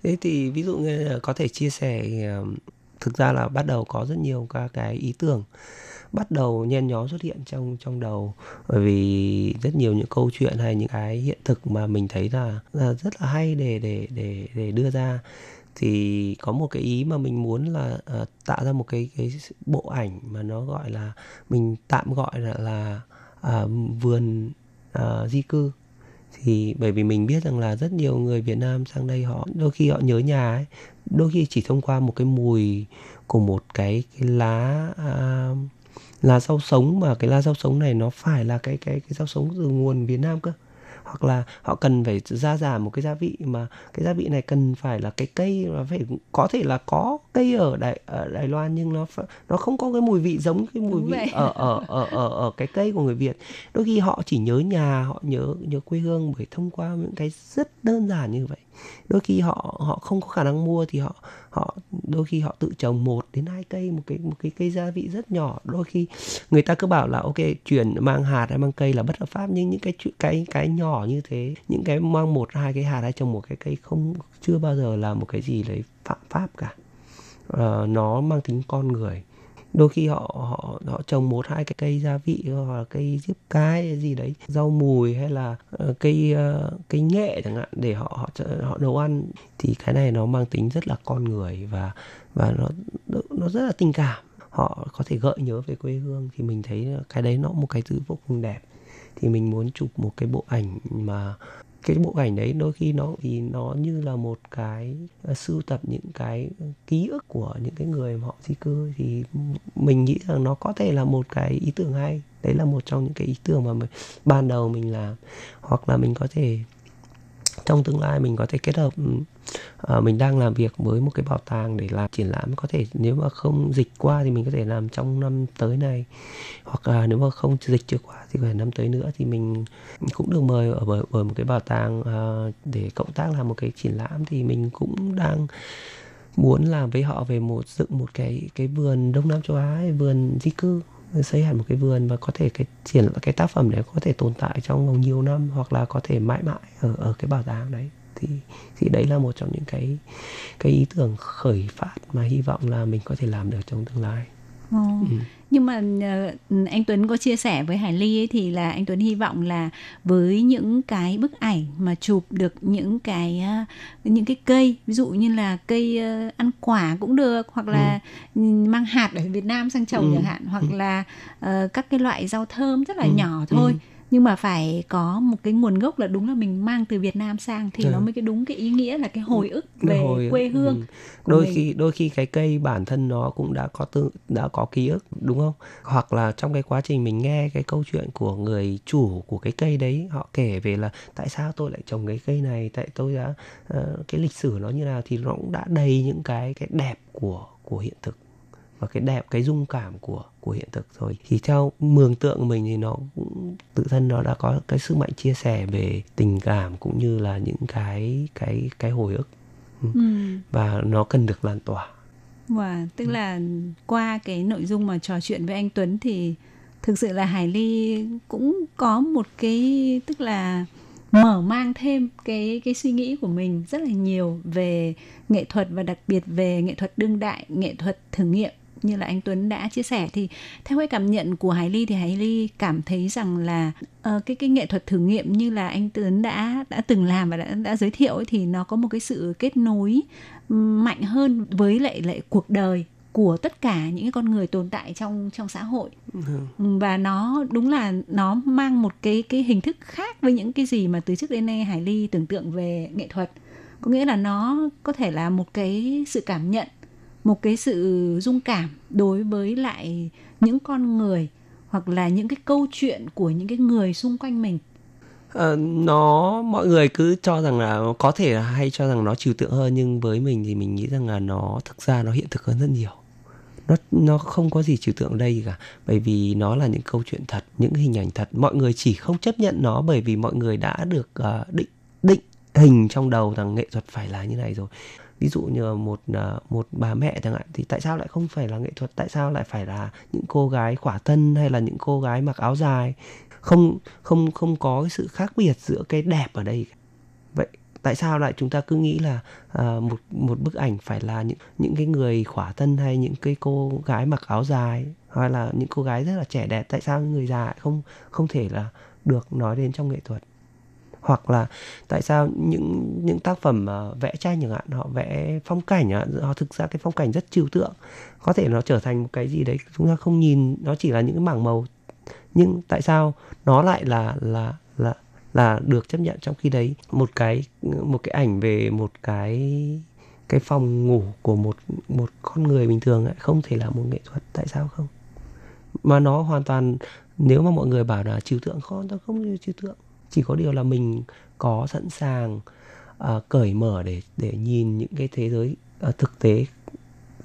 Thế thì ví dụ như có thể chia sẻ thực ra là bắt đầu có rất nhiều các cái ý tưởng bắt đầu nhen nhóm xuất hiện trong trong đầu. Bởi vì rất nhiều những câu chuyện hay những cái hiện thực mà mình thấy là, là rất là hay để để để để đưa ra. Thì có một cái ý mà mình muốn là uh, tạo ra một cái cái bộ ảnh mà nó gọi là mình tạm gọi là là uh, vườn uh, di cư. Thì bởi vì mình biết rằng là rất nhiều người Việt Nam sang đây họ đôi khi họ nhớ nhà ấy đôi khi chỉ thông qua một cái mùi của một cái cái lá uh, lá rau sống mà cái lá rau sống này nó phải là cái cái cái rau sống từ nguồn Việt Nam cơ. Hoặc là họ cần phải gia giảm một cái gia vị mà cái gia vị này cần phải là cái cây nó phải có thể là có cây ở Đài ở Đài Loan nhưng nó nó không có cái mùi vị giống cái mùi Đúng vị vậy. ở ở ở ở ở cái cây của người Việt. Đôi khi họ chỉ nhớ nhà họ nhớ nhớ quê hương bởi thông qua những cái rất đơn giản như vậy. Đôi khi họ họ không có khả năng mua thì họ họ đôi khi họ tự trồng một đến hai cây một cái một cái cây gia vị rất nhỏ. Đôi khi người ta cứ bảo là ok chuyển mang hạt hay mang cây là bất hợp pháp. Nhưng những cái cái cái nhỏ như thế những cái mang một hai cái hạt hay trồng một cái cây không chưa bao giờ là một cái gì đấy phạm pháp cả. Uh, nó mang tính con người đôi khi họ họ họ trồng một, hai cái cây gia vị, hoặc là cây diếp cái gì đấy, rau mùi hay là ờ, cây ờ, cây nghệ chẳng hạn, để họ họ họ nấu ăn, thì cái này nó mang tính rất là con người và và nó nó rất là tình cảm. Họ có thể gợi nhớ về quê hương thì mình thấy cái đấy nó một cái thứ vô cùng đẹp. Thì mình muốn chụp một cái bộ ảnh mà cái bộ ảnh đấy đôi khi nó thì nó như là một cái uh, sưu tập những cái ký ức của những cái người mà họ di cư thì mình nghĩ rằng nó có thể là một cái ý tưởng hay. Đấy là một trong những cái ý tưởng mà mình, ban đầu mình làm. Hoặc là mình có thể trong tương lai mình có thể kết hợp ừm, à, mình đang làm việc với một cái bảo tàng để làm triển lãm. Có thể nếu mà không dịch qua thì mình có thể làm trong năm tới này. Hoặc là nếu mà không dịch chưa qua thì có thể năm tới nữa. Thì mình cũng được mời ở bởi, bởi một cái bảo tàng ờ, để cộng tác làm một cái triển lãm. Thì mình cũng đang muốn làm với họ về một dựng một cái cái vườn Đông Nam châu Á vườn di cư xây hẳn một cái vườn và có thể cái triển cái tác phẩm đấy có thể tồn tại trong vòng nhiều năm hoặc là có thể mãi mãi ở ở cái bảo tàng đấy. Thì thì đấy là một trong những cái cái ý tưởng khởi phát mà hy vọng là mình có thể làm được trong tương lai. Ồ. Ừ. Nhưng mà ờ, anh Tuấn có chia sẻ với Hải Ly ấy thì là anh Tuấn hy vọng là với những cái bức ảnh mà chụp được những cái ờ, những cái cây ví dụ như là cây ờ, ăn quả cũng được hoặc là mang hạt ở Việt Nam sang trồng Ừ. chẳng hạn hoặc là ờ, các cái loại rau thơm rất là Ừ. nhỏ thôi. Ừ. Nhưng mà phải có một cái nguồn gốc là đúng là mình mang từ Việt Nam sang thì Ừ. nó mới cái đúng cái ý nghĩa là cái hồi ức về hồi- quê hương. ừ. đôi mình. khi đôi khi cái cây bản thân nó cũng đã có tự đã có ký ức đúng không hoặc là trong cái quá trình mình nghe cái câu chuyện của người chủ của cái cây đấy họ kể về là tại sao tôi lại trồng cái cây này tại tôi đã ờ, cái lịch sử nó như nào thì nó cũng đã đầy những cái cái đẹp của của hiện thực và cái đẹp cái dung cảm của của hiện thực rồi. Thì theo mường tượng mình thì nó cũng tự thân nó đã có cái sức mạnh chia sẻ về tình cảm cũng như là những cái cái cái hồi ức. Ừ. và nó cần được lan tỏa. Wow, tức là qua cái nội dung mà trò chuyện với anh Tuấn thì thực sự là Hải Ly cũng có một cái tức là mở mang thêm cái cái suy nghĩ của mình rất là nhiều về nghệ thuật và đặc biệt về nghệ thuật đương đại, nghệ thuật thử nghiệm như là anh Tuấn đã chia sẻ thì theo cái cảm nhận của Hải Ly thì Hải Ly cảm thấy rằng là ờ, cái cái nghệ thuật thử nghiệm như là anh Tuấn đã đã từng làm và đã đã giới thiệu ấy, thì nó có một cái sự kết nối mạnh hơn với lại lại cuộc đời của tất cả những cái con người tồn tại trong trong xã hội. Ừm, và nó đúng là nó mang một cái cái hình thức khác với những cái gì mà từ trước đến nay Hải Ly tưởng tượng về nghệ thuật. Có nghĩa là nó có thể là một cái sự cảm nhận một cái sự dung cảm đối với lại những con người hoặc là những cái câu chuyện của những cái người xung quanh mình? À, nó mọi người cứ cho rằng là có thể là hay cho rằng nó trừu tượng hơn nhưng với mình thì mình nghĩ rằng là nó thực ra nó hiện thực hơn rất nhiều. Nó nó không có gì trừu tượng ở đây cả bởi vì nó là những câu chuyện thật những hình ảnh thật. Mọi người chỉ không chấp nhận nó bởi vì mọi người đã được uh, định định hình trong đầu rằng nghệ thuật phải là như này rồi ví dụ như một à, một bà mẹ chẳng hạn thì tại sao lại không phải là nghệ thuật? Tại sao lại phải là những cô gái khỏa thân hay là những cô gái mặc áo dài? Không không không có cái sự khác biệt giữa cái đẹp ở đây. Vậy tại sao lại chúng ta cứ nghĩ là à, một một bức ảnh phải là những những cái người khỏa thân hay những cái cô gái mặc áo dài hay là những cô gái rất là trẻ đẹp? Tại sao người già lại không không thể là được nói đến trong nghệ thuật? Hoặc là tại sao những những tác phẩm uh, vẽ tranh chẳng hạn họ vẽ phong cảnh hạn, họ thực ra cái phong cảnh rất trừu tượng. Có thể nó trở thành một cái gì đấy chúng ta không nhìn nó chỉ là những cái mảng màu. Nhưng tại sao nó lại là là là là được chấp nhận trong khi đấy một cái một cái ảnh về một cái cái phòng ngủ của một một con người bình thường ấy, không thể là một nghệ thuật tại sao không? Mà nó hoàn toàn nếu mà mọi người bảo là trừu tượng không nó không như trừu tượng chỉ có điều là mình có sẵn sàng uh, cởi mở để để nhìn những cái thế giới uh, thực tế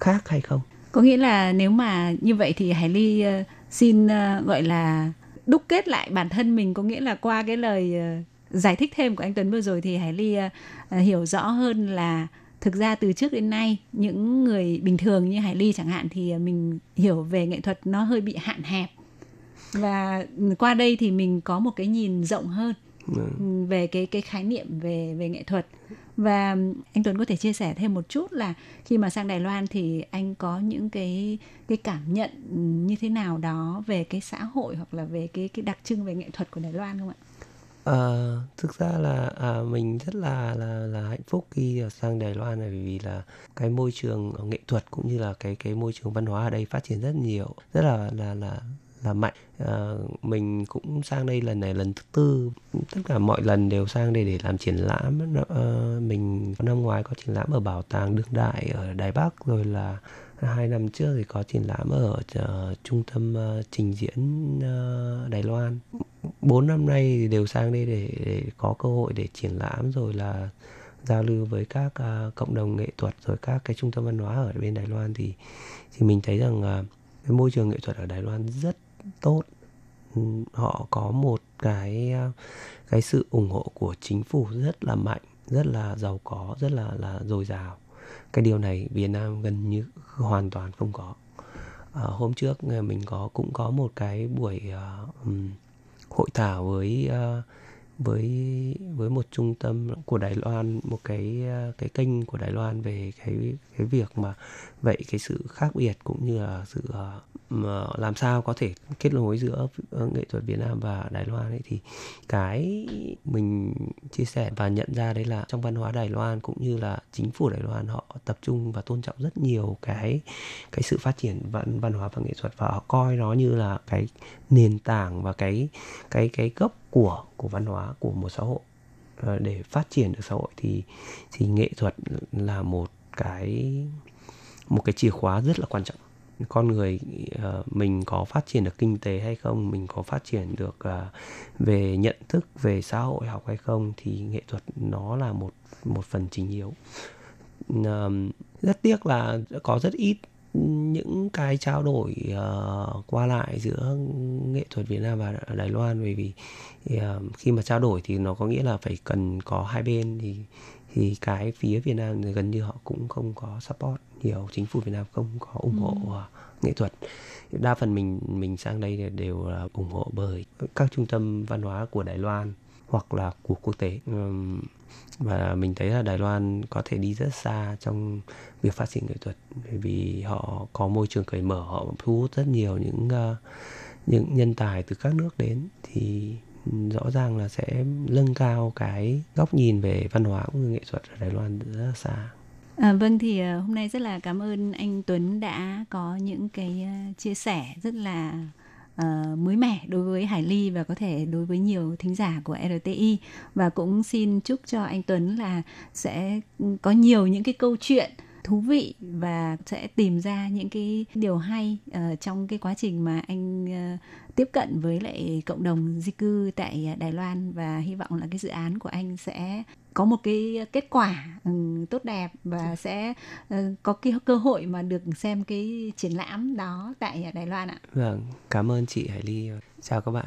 khác hay không? Có nghĩa là nếu mà như vậy thì Hải Ly uh, xin uh, gọi là đúc kết lại bản thân mình. Có nghĩa là qua cái lời uh, giải thích thêm của anh Tuấn vừa rồi thì Hải Ly uh, hiểu rõ hơn là thực ra từ trước đến nay những người bình thường như Hải Ly chẳng hạn thì mình hiểu về nghệ thuật nó hơi bị hạn hẹp và qua đây thì mình có một cái nhìn rộng hơn Ừ. về cái cái khái niệm về về nghệ thuật và anh Tuấn có thể chia sẻ thêm một chút là khi mà sang Đài Loan thì anh có những cái cái cảm nhận như thế nào đó về cái xã hội hoặc là về cái cái đặc trưng về nghệ thuật của Đài Loan không ạ? À, thực ra là à, mình rất là là là hạnh phúc khi sang Đài Loan này vì là cái môi trường nghệ thuật cũng như là cái cái môi trường văn hóa ở đây phát triển rất nhiều rất là là là là mạnh. À, mình cũng sang đây lần này lần thứ tư. Tất cả mọi lần đều sang đây để làm triển lãm. À, mình năm ngoái có triển lãm ở bảo tàng đương đại ở Đài Bắc rồi là hai năm trước thì có triển lãm ở uh, trung tâm uh, trình diễn uh, Đài Loan. Bốn năm nay thì đều sang đây để, để có cơ hội để triển lãm rồi là giao lưu với các uh, cộng đồng nghệ thuật rồi các cái trung tâm văn hóa ở bên Đài Loan. Thì thì mình thấy rằng uh, cái môi trường nghệ thuật ở Đài Loan rất tốt. Ừ, họ có một cái à, cái sự ủng hộ của chính phủ rất là mạnh rất là giàu có rất là là dồi dào. Cái điều này Việt Nam gần như hoàn toàn không có. À, hôm trước à, mình có cũng có một cái buổi uh, hội thảo với uh, với với một trung tâm của Đài Loan một cái cái kênh của Đài Loan về cái cái việc mà vậy cái sự khác biệt cũng như là sự ờ, mà làm sao có thể kết nối giữa ờ, nghệ thuật Việt Nam và Đài Loan ấy thì cái mình chia sẻ và nhận ra đấy là trong văn hóa Đài Loan cũng như là chính phủ Đài Loan họ tập trung và tôn trọng rất nhiều cái cái sự phát triển văn văn hóa và nghệ thuật và họ coi nó như là cái nền tảng và cái cái cái gốc của của văn hóa của một xã hội. Ờ, để phát triển được xã hội thì thì nghệ thuật là một cái một cái chìa khóa rất là quan trọng. Con người ờ, mình có phát triển được kinh tế hay không, mình có phát triển được ờ, về nhận thức, về xã hội học hay không thì nghệ thuật nó là một một phần chính yếu. Rất tiếc là có rất ít những cái trao đổi ờ, qua lại giữa nghệ thuật Việt Nam và Đài Loan. Bởi vì khi mà trao đổi thì nó có nghĩa là phải cần có hai bên thì thì cái phía Việt Nam thì gần như họ cũng không có support nhiều chính phủ Việt Nam không có ủng hộ ờ, nghệ thuật. Đa phần mình mình sang đây đều là ủng hộ bởi các trung tâm văn hóa của Đài Loan hoặc là của quốc tế. Và mình thấy là Đài Loan có thể đi rất xa trong việc phát triển nghệ thuật bởi vì họ có môi trường cởi mở họ thu hút rất nhiều những ờ, những nhân tài từ các nước đến. Thì rõ ràng là sẽ nâng cao cái góc nhìn về văn hóa cũng như nghệ thuật ở Đài Loan rất là xa. À, vâng thì ờ, hôm nay rất là cảm ơn anh Tuấn đã có những cái ờ, chia sẻ rất là uh, mới mẻ đối với Hải Ly và có thể đối với nhiều thính giả của RTI và cũng xin chúc cho anh Tuấn là sẽ có nhiều những cái câu chuyện thú vị và sẽ tìm ra những cái điều hay uh, trong cái quá trình mà anh uh, tiếp cận với lại cộng đồng di cư tại Đài Loan. Và hy vọng là cái dự án của anh sẽ có một cái kết quả um, tốt đẹp và sẽ uh, có cái cơ hội mà được xem cái triển lãm đó tại Đài Loan ạ. Vâng, cảm ơn chị Hải Ly. Chào các bạn.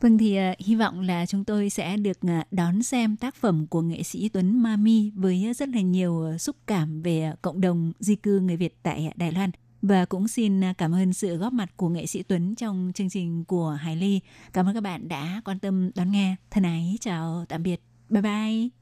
Vâng thì uh, hy vọng là chúng tôi sẽ được uh, đón xem tác phẩm của nghệ sĩ Tuấn Mami với rất là nhiều uh, xúc cảm về uh, cộng đồng di cư người Việt tại uh, Đài Loan. Và cũng xin uh, cảm ơn sự góp mặt của nghệ sĩ Tuấn trong chương trình của Hải Ly. Cảm ơn các bạn đã quan tâm đón nghe. Thân ái chào tạm biệt. Bye bye.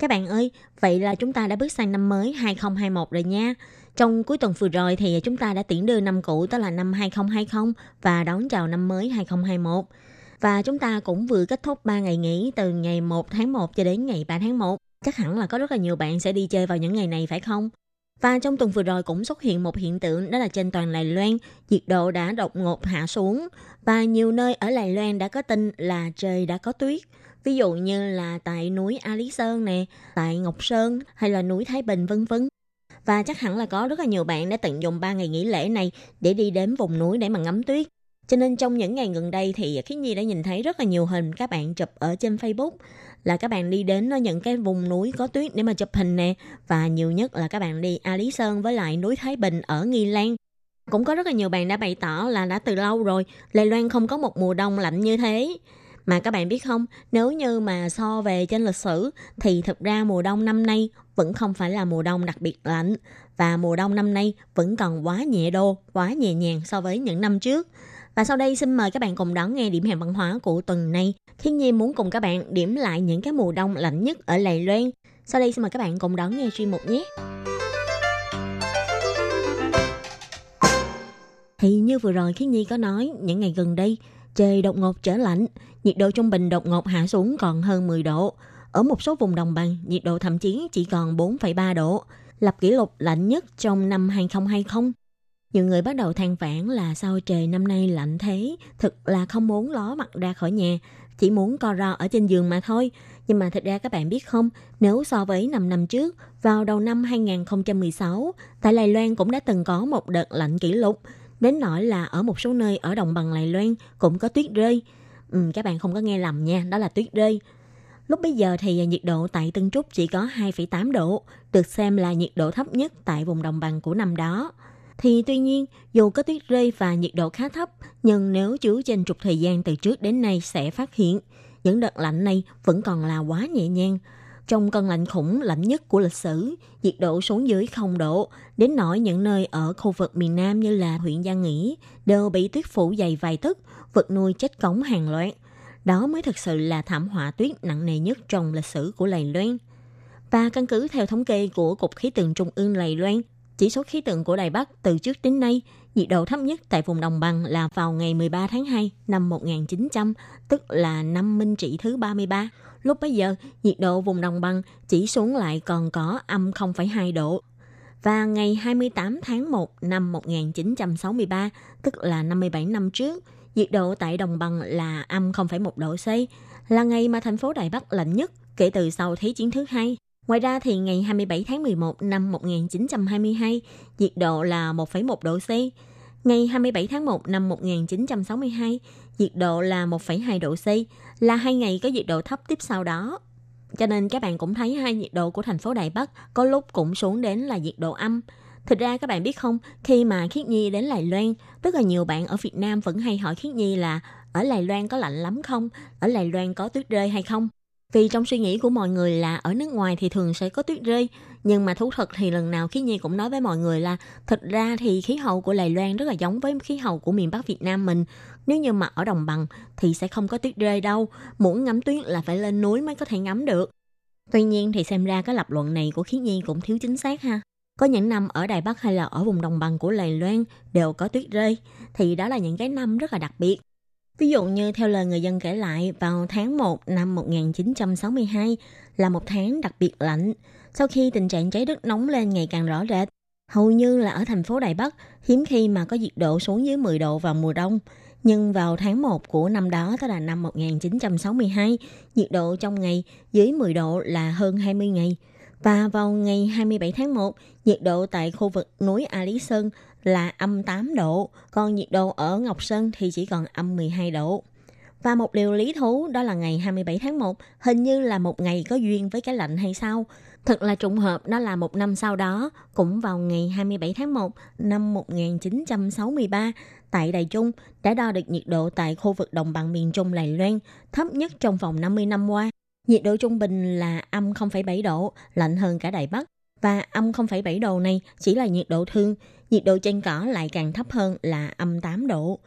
Các bạn ơi, vậy là chúng ta đã bước sang năm mới 2021 rồi nha. Trong cuối tuần vừa rồi thì chúng ta đã tiễn đưa năm cũ đó là năm 2020 và đón chào năm mới 2021. Và chúng ta cũng vừa kết thúc 3 ngày nghỉ từ ngày 1 tháng 1 cho đến ngày 3 tháng 1. Chắc hẳn là có rất là nhiều bạn sẽ đi chơi vào những ngày này phải không? Và trong tuần vừa rồi cũng xuất hiện một hiện tượng đó là trên toàn Đài Loan, nhiệt độ đã đột ngột hạ xuống và nhiều nơi ở Đài Loan đã có tin là trời đã có tuyết. Ví dụ như là tại núi A Lý Sơn nè, tại Ngọc Sơn hay là núi Thái Bình vân vân. Và chắc hẳn là có rất là nhiều bạn đã tận dụng 3 ngày nghỉ lễ này để đi đến vùng núi để mà ngắm tuyết. Cho nên trong những ngày gần đây thì Khiết Nhi đã nhìn thấy rất là nhiều hình các bạn chụp ở trên Facebook là các bạn đi đến những cái vùng núi có tuyết để mà chụp hình nè và nhiều nhất là các bạn đi A Lý Sơn với lại núi Thái Bình ở Nghi Lan. Cũng có rất là nhiều bạn đã bày tỏ là đã từ lâu rồi Đài Loan không có một mùa đông lạnh như thế. Mà các bạn biết không, nếu như mà so về trên lịch sử thì thực ra mùa đông năm nay vẫn không phải là mùa đông đặc biệt lạnh và mùa đông năm nay vẫn còn quá nhẹ đô, quá nhẹ nhàng so với những năm trước. Và sau đây xin mời các bạn cùng đón nghe điểm hẹn văn hóa của tuần này. Thiên nhiên muốn cùng các bạn điểm lại những cái mùa đông lạnh nhất ở Đài Loan. Sau đây xin mời các bạn cùng đón nghe chuyên mục nhé. Thì như vừa rồi Khiết Nhi có nói, những ngày gần đây, trời đột ngột trở lạnh, nhiệt độ trung bình đột ngột hạ xuống còn hơn 10 độ. Ở một số vùng đồng bằng, nhiệt độ thậm chí chỉ còn 4,3 độ, lập kỷ lục lạnh nhất trong năm 2020. Nhiều người bắt đầu than vãn là sao trời năm nay lạnh thế, thực là không muốn ló mặt ra khỏi nhà, chỉ muốn co ro ở trên giường mà thôi. Nhưng mà thật ra các bạn biết không, nếu so với 5 năm trước, vào đầu năm 2016, tại Đài Loan cũng đã từng có một đợt lạnh kỷ lục, đến nỗi là ở một số nơi ở đồng bằng Lài Loan cũng có tuyết rơi. Ừ, các bạn không có nghe lầm nha, đó là tuyết rơi. Lúc bây giờ thì nhiệt độ tại Tân Trúc chỉ có 2,8 độ, được xem là nhiệt độ thấp nhất tại vùng đồng bằng của năm đó. Thì tuy nhiên, dù có tuyết rơi và nhiệt độ khá thấp, nhưng nếu chú trên trục thời gian từ trước đến nay sẽ phát hiện, những đợt lạnh này vẫn còn là quá nhẹ nhàng. Trong cơn lạnh khủng lạnh nhất của lịch sử, nhiệt độ xuống dưới 0 độ, đến nỗi những nơi ở khu vực miền Nam như là huyện Giang Nghĩa đều bị tuyết phủ dày vài tấc, vật nuôi chết cống hàng loạt. Đó mới thực sự là thảm họa tuyết nặng nề nhất trong lịch sử của Lầy Loan. Và căn cứ theo thống kê của Cục Khí tượng Trung ương Lầy Loan, chỉ số khí tượng của Đài Bắc từ trước đến nay, nhiệt độ thấp nhất tại vùng đồng bằng là vào ngày 13 tháng 2 năm 1900, tức là năm Minh Trị thứ 33. Lúc bấy giờ, nhiệt độ vùng đồng bằng chỉ xuống lại còn có âm 0,2 độ. Và ngày 28 tháng 1 năm 1963, tức là 57 năm trước, nhiệt độ tại đồng bằng là âm 0,1 độ C, là ngày mà thành phố Đài Bắc lạnh nhất kể từ sau Thế chiến thứ hai. Ngoài ra thì ngày 27 tháng 11 năm 1922, nhiệt độ là 1,1 độ C. Ngày 27 tháng 1 năm 1962, nhiệt độ là 1,2 độ C, là hai ngày có nhiệt độ thấp tiếp sau đó. Cho nên các bạn cũng thấy hai nhiệt độ của thành phố Đài Bắc có lúc cũng xuống đến là nhiệt độ âm. Thực ra các bạn biết không, khi mà Khiết Nhi đến Lài Loan, rất là nhiều bạn ở Việt Nam vẫn hay hỏi Khiết Nhi là ở Lài Loan có lạnh lắm không? Ở Lài Loan có tuyết rơi hay không? Vì trong suy nghĩ của mọi người là ở nước ngoài thì thường sẽ có tuyết rơi, nhưng mà thú thật thì lần nào khí Nhi cũng nói với mọi người là thật ra thì khí hậu của Lài Loan rất là giống với khí hậu của miền Bắc Việt Nam mình. Nếu như mà ở đồng bằng thì sẽ không có tuyết rơi đâu, muốn ngắm tuyết là phải lên núi mới có thể ngắm được. Tuy nhiên thì xem ra cái lập luận này của khí Nhi cũng thiếu chính xác ha. Có những năm ở Đài Bắc hay là ở vùng đồng bằng của Lài Loan đều có tuyết rơi, thì đó là những cái năm rất là đặc biệt. Ví dụ như theo lời người dân kể lại, vào tháng 1 năm 1962 là một tháng đặc biệt lạnh. Sau khi tình trạng cháy đất nóng lên ngày càng rõ rệt, hầu như là ở thành phố Đài Bắc, hiếm khi mà có nhiệt độ xuống dưới 10 độ vào mùa đông. Nhưng vào tháng 1 của năm đó, tức là năm 1962, nhiệt độ trong ngày dưới 10 độ là hơn 20 ngày. Và vào ngày 27 tháng 1, nhiệt độ tại khu vực núi A Lý Sơn là âm 8 độ, còn nhiệt độ ở Ngọc Sơn thì chỉ còn âm 12 độ. Và một điều lý thú đó là ngày 27 tháng 1 hình như là một ngày có duyên với cái lạnh hay sao? Thật là trùng hợp đó là một năm sau đó, cũng vào ngày 27 tháng 1 năm 1963, tại Đài Trung đã đo được nhiệt độ tại khu vực đồng bằng miền Trung Lài Loan thấp nhất trong vòng 50 năm qua. Nhiệt độ trung bình là âm 0,7 độ, lạnh hơn cả Đài Bắc. Và âm 0,7 độ này chỉ là nhiệt độ thương, nhiệt độ trên cỏ lại càng thấp hơn là âm 8 độ.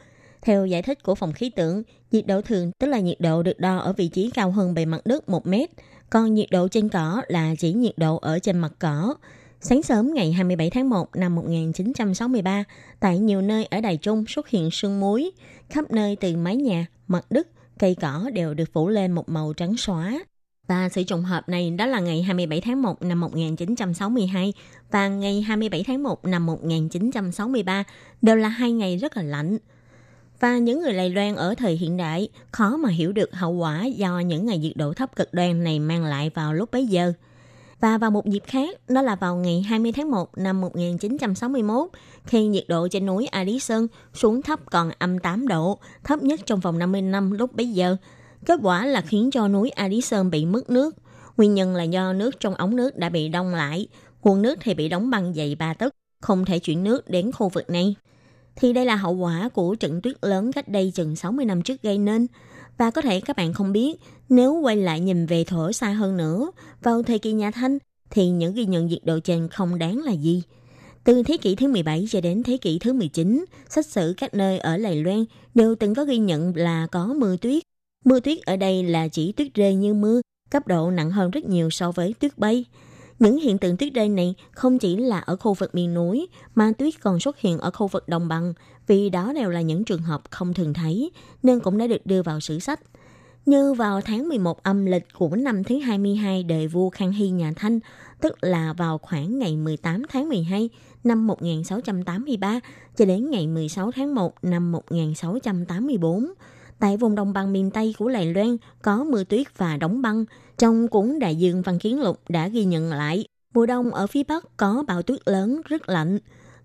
Theo giải thích của phòng khí tượng, nhiệt độ thường tức là nhiệt độ được đo ở vị trí cao hơn bề mặt đất 1 mét, còn nhiệt độ trên cỏ là chỉ nhiệt độ ở trên mặt cỏ. Sáng sớm ngày 27 tháng 1 năm 1963, tại nhiều nơi ở Đài Trung xuất hiện sương muối, khắp nơi từ mái nhà, mặt đất, cây cỏ đều được phủ lên một màu trắng xóa. Và sự trùng hợp này đó là ngày 27 tháng 1 năm 1962 và ngày 27 tháng 1 năm 1963 đều là hai ngày rất là lạnh. Và những người Đài Loan ở thời hiện đại khó mà hiểu được hậu quả do những ngày nhiệt độ thấp cực đoan này mang lại vào lúc bấy giờ. Và vào một dịp khác, đó là vào ngày 20 tháng 1 năm 1961, khi nhiệt độ trên núi A Lý Sơn xuống thấp còn âm 8 độ, thấp nhất trong vòng 50 năm lúc bấy giờ. Kết quả là khiến cho núi Addison bị mất nước. Nguyên nhân là do nước trong ống nước đã bị đông lại, nguồn nước thì bị đóng băng dày ba tấc, không thể chuyển nước đến khu vực này. Thì đây là hậu quả của trận tuyết lớn cách đây chừng 60 năm trước gây nên. Và có thể các bạn không biết, nếu quay lại nhìn về thổ xa hơn nữa, vào thời kỳ nhà Thanh, thì những ghi nhận nhiệt độ trên không đáng là gì. Từ thế kỷ thứ 17 cho đến thế kỷ thứ 19, sách sử các nơi ở Lài Loan đều từng có ghi nhận là có mưa tuyết. Mưa tuyết ở đây là chỉ tuyết rơi như mưa, cấp độ nặng hơn rất nhiều so với tuyết bay. Những hiện tượng tuyết rơi này không chỉ là ở khu vực miền núi, mà tuyết còn xuất hiện ở khu vực đồng bằng, vì đó đều là những trường hợp không thường thấy, nên cũng đã được đưa vào sử sách. Như vào tháng 11 âm lịch của năm thứ 22 đời vua Khang Hy nhà Thanh, tức là vào khoảng ngày 18 tháng 12 năm 1683 cho đến ngày 16 tháng 1 năm 1684. Tại vùng đồng bằng miền Tây của Lài Loan có mưa tuyết và đóng băng. Trong cuốn Đại dương Văn Kiến Lục đã ghi nhận lại, mùa đông ở phía Bắc có bão tuyết lớn rất lạnh.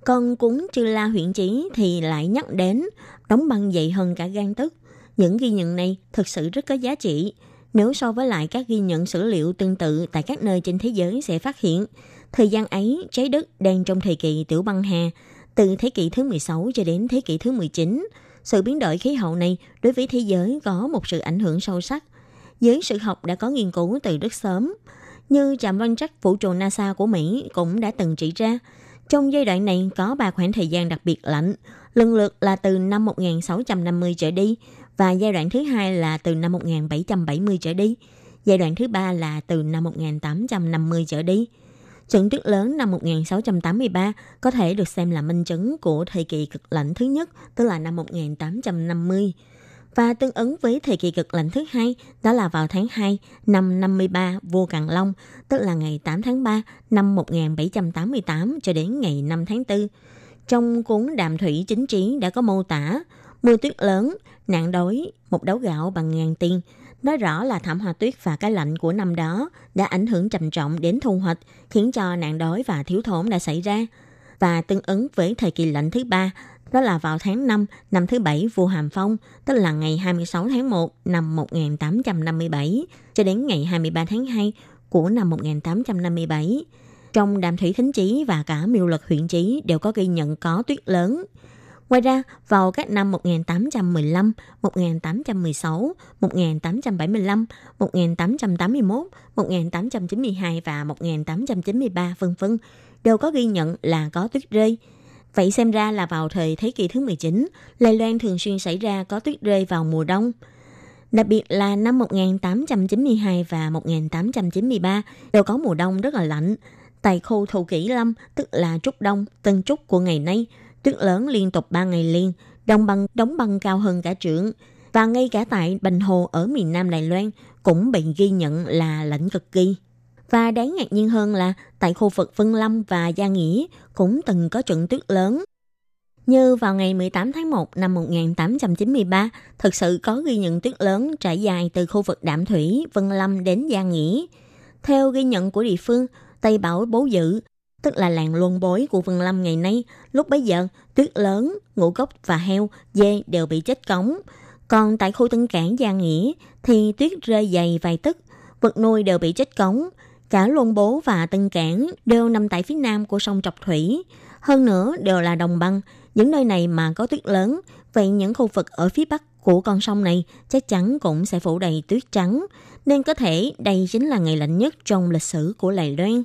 Còn cuốn Chư La huyện chỉ thì lại nhắc đến đóng băng dày hơn cả gan tức. Những ghi nhận này thực sự rất có giá trị. Nếu so với lại các ghi nhận sử liệu tương tự tại các nơi trên thế giới sẽ phát hiện, thời gian ấy trái đất đang trong thời kỳ tiểu băng hà, từ thế kỷ thứ 16 cho đến thế kỷ thứ 19. Sự biến đổi khí hậu này đối với thế giới có một sự ảnh hưởng sâu sắc. Giới sự học đã có nghiên cứu từ rất sớm, như trạm quan trắc vũ trụ NASA của Mỹ cũng đã từng chỉ ra, trong giai đoạn này có ba khoảng thời gian đặc biệt lạnh, lần lượt là từ năm 1650 trở đi và giai đoạn thứ hai là từ năm 1770 trở đi. Giai đoạn thứ ba là từ năm 1850 trở đi. Trận tuyết lớn năm 1683 có thể được xem là minh chứng của thời kỳ cực lạnh thứ nhất, tức là năm 1850. Và tương ứng với thời kỳ cực lạnh thứ hai, đó là vào tháng 2 năm 53 vua Càn Long, tức là ngày 8 tháng 3 năm 1788 cho đến ngày 5 tháng 4. Trong cuốn Đàm Thủy Chính Trí đã có mô tả mưa tuyết lớn, nạn đói, một đấu gạo bằng ngàn tiền, nói rõ là thảm họa tuyết và cái lạnh của năm đó đã ảnh hưởng trầm trọng đến thu hoạch, khiến cho nạn đói và thiếu thốn đã xảy ra. Và tương ứng với thời kỳ lạnh thứ ba, Đó là vào tháng 5 năm thứ bảy vua Hàm Phong, tức là ngày 26 tháng 1 năm 1857 cho đến ngày 23 tháng 2 của năm 1857. Trong Đàm Thủy Thính Chí và cả Miêu Lực huyện Chí đều có ghi nhận có tuyết lớn. Ngoài ra, vào các năm 1815, 1816, 1875, 1881, 1892 và 1893 vân vân đều có ghi nhận là có tuyết rơi. Vậy xem ra là vào thời thế kỷ thứ 19, Lai Loan thường xuyên xảy ra có tuyết rơi vào mùa đông. Đặc biệt là năm 1892 và 1893 đều có mùa đông rất là lạnh. Tại khu Thổ Kỷ Lâm, tức là Trúc Đông, Tân Trúc của ngày nay, tuyết lớn liên tục 3 ngày liền, đồng bằng đóng băng cao hơn cả trượng. Và ngay cả tại Bành Hồ ở miền Nam Đài Loan cũng bị ghi nhận là lạnh cực kỳ. Và đáng ngạc nhiên hơn là tại khu vực Vân Lâm và Gia Nghĩa cũng từng có trận tuyết lớn. Như vào ngày 18 tháng 1 năm 1893, thực sự có ghi nhận tuyết lớn trải dài từ khu vực Đạm Thủy, Vân Lâm đến Gia Nghĩa. Theo ghi nhận của địa phương, Tây Bảo Bố Dự, tức là làng luân bối của Vân Lâm ngày nay, lúc bấy giờ tuyết lớn, ngũ cốc và heo, dê đều bị chết cống. Còn tại khu Tân Cảng Gia Nghĩa thì tuyết rơi dày vài tấc, vật nuôi đều bị chết cống. Cả Luân Bố và Tân Cảng đều nằm tại phía nam của sông Trọc Thủy. Hơn nữa đều là đồng băng. Những nơi này mà có tuyết lớn, vậy những khu vực ở phía bắc của con sông này chắc chắn cũng sẽ phủ đầy tuyết trắng. Nên có thể đây chính là ngày lạnh nhất trong lịch sử của Lài Loan.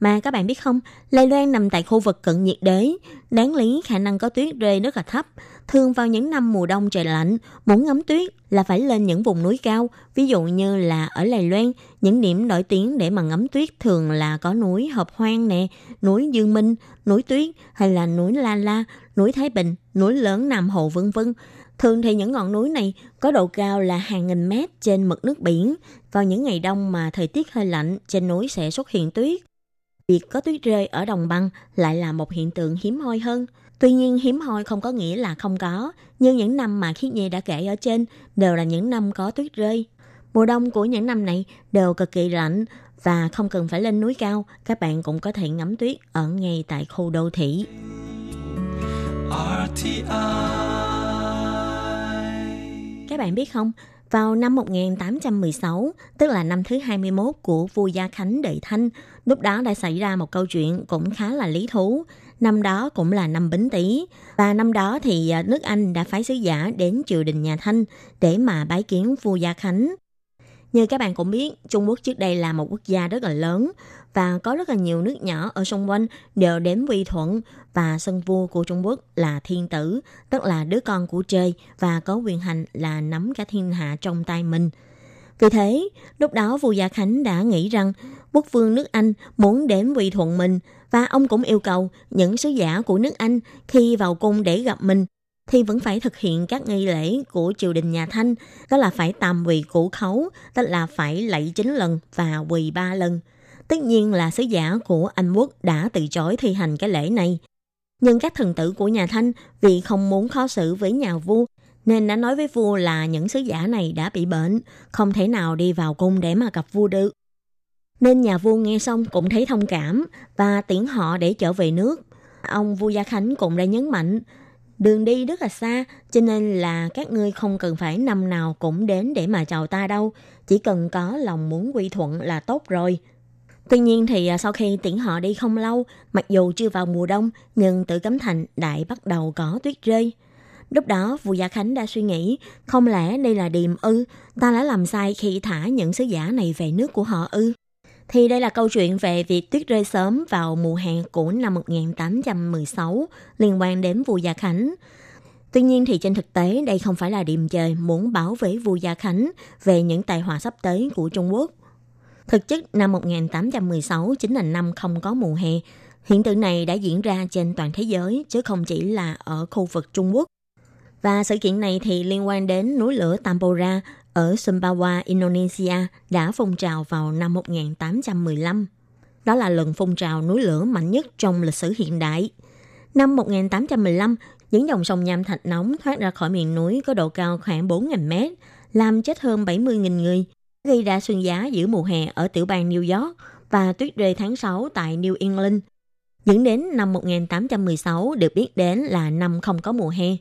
Mà các bạn biết không, Lài Loan nằm tại khu vực cận nhiệt đới, đáng lý khả năng có tuyết rơi rất là thấp. Thường vào những năm mùa đông trời lạnh, muốn ngắm tuyết là phải lên những vùng núi cao, ví dụ như là ở Lài Loan, những điểm nổi tiếng để mà ngắm tuyết thường là có núi Hợp Hoang nè, núi Dương Minh, núi Tuyết hay là núi La La, núi Thái Bình, núi lớn Nam Hồ vân vân. Thường thì những ngọn núi này có độ cao là hàng nghìn mét trên mực nước biển. Vào những ngày đông mà thời tiết hơi lạnh, trên núi sẽ xuất hiện tuyết. Việc có tuyết rơi ở đồng băng lại là một hiện tượng hiếm hoi hơn. Tuy nhiên hiếm hoi không có nghĩa là không có, nhưng những năm mà Khiết Nhi đã kể ở trên đều là những năm có tuyết rơi. Mùa đông của những năm này đều cực kỳ lạnh và không cần phải lên núi cao, các bạn cũng có thể ngắm tuyết ở ngay tại khu đô thị. Các bạn biết không, vào năm 1816, tức là năm thứ 21 của vua Gia Khánh Đệ Thanh, lúc đó đã xảy ra một câu chuyện cũng khá là lý thú. Năm đó cũng là năm Bính Tý và năm đó thì à, nước Anh đã phái sứ giả đến triều đình nhà Thanh để mà bái kiến vua Gia Khánh. Như các bạn cũng biết, Trung Quốc trước đây là một quốc gia rất là lớn và có rất là nhiều nước nhỏ ở xung quanh đều đến quy thuận và sân vua của Trung Quốc là thiên tử, tức là đứa con của trời và có quyền hành là nắm cả thiên hạ trong tay mình. Vì thế, lúc đó vua Gia Khánh đã nghĩ rằng quốc vương nước Anh muốn đến quy thuận mình và ông cũng yêu cầu những sứ giả của nước Anh khi vào cung để gặp mình thì vẫn phải thực hiện các nghi lễ của triều đình nhà Thanh, đó là phải tàm quỳ củ khấu, tức là phải lạy chín lần và quỳ ba lần. Tất nhiên là sứ giả của Anh Quốc đã từ chối thi hành cái lễ này. Nhưng các thần tử của nhà Thanh vì không muốn khó xử với nhà vua nên đã nói với vua là những sứ giả này đã bị bệnh, không thể nào đi vào cung để mà gặp vua được. Nên nhà vua nghe xong cũng thấy thông cảm và tiễn họ để trở về nước. Ông vua Gia Khánh cũng đã nhấn mạnh đường đi rất là xa, cho nên là các ngươi không cần phải năm nào cũng đến để mà chào ta đâu, chỉ cần có lòng muốn quy thuận là tốt rồi. Tuy nhiên thì à, sau khi tiễn họ đi không lâu, mặc dù chưa vào mùa đông, nhưng tự cấm thành đại bắt đầu có tuyết rơi. Lúc đó, vua Gia Khánh đã suy nghĩ, không lẽ đây là điềm ư, ta đã làm sai khi thả những sứ giả này về nước của họ ư? Thì đây là câu chuyện về việc tuyết rơi sớm vào mùa hè của năm 1816 liên quan đến vua Gia Khánh. Tuy nhiên thì trên thực tế đây không phải là điềm trời muốn bảo vệ vua Gia Khánh về những tai họa sắp tới của Trung Quốc. Thực chất năm 1816 chính là năm không có mùa hè. Hiện tượng này đã diễn ra trên toàn thế giới chứ không chỉ là ở khu vực Trung Quốc. Và sự kiện này thì liên quan đến núi lửa Tambora ở Sumbawa, Indonesia đã phun trào vào năm 1815. Đó là lần phun trào núi lửa mạnh nhất trong lịch sử hiện đại. Năm 1815, những dòng sông nham thạch nóng thoát ra khỏi miền núi có độ cao khoảng 4.000 mét, làm chết hơn 70.000 người, gây ra sương giá giữa mùa hè ở tiểu bang New York và tuyết rơi tháng 6 tại New England. dẫn đến năm 1816 được biết đến là năm không có mùa hè.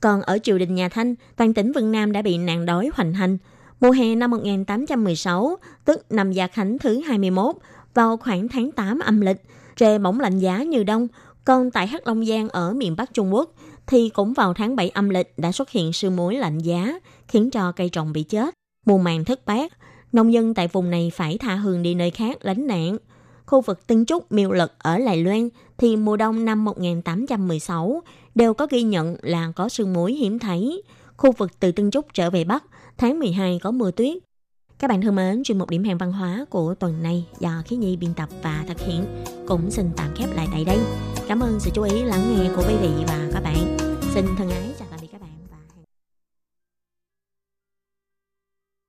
Còn ở triều đình nhà Thanh, toàn tỉnh Vân Nam đã bị nạn đói hoành hành. Mùa hè năm 1816, tức năm Gia Khánh thứ 21, vào khoảng tháng 8 âm lịch, trời bỗng lạnh giá như đông. Còn tại Hắc Long Giang ở miền Bắc Trung Quốc, thì cũng vào tháng 7 âm lịch đã xuất hiện sương muối lạnh giá, khiến cho cây trồng bị chết, mùa màng thất bát. Nông dân tại vùng này phải thả hường đi nơi khác lánh nạn. Khu vực Tân Trúc, Miêu Lực ở Lài Loan thì mùa đông năm 1816 đều có ghi nhận là có sương muối hiếm thấy. Khu vực từ Tân Trúc trở về Bắc, tháng 12 có mưa tuyết. Các bạn thân mến, chuyên mục điểm hẹn văn hóa của tuần này do Khí Nhi biên tập và thực hiện cũng xin tạm khép lại tại đây. Cảm ơn sự chú ý lắng nghe của quý vị và các bạn. Xin thân ái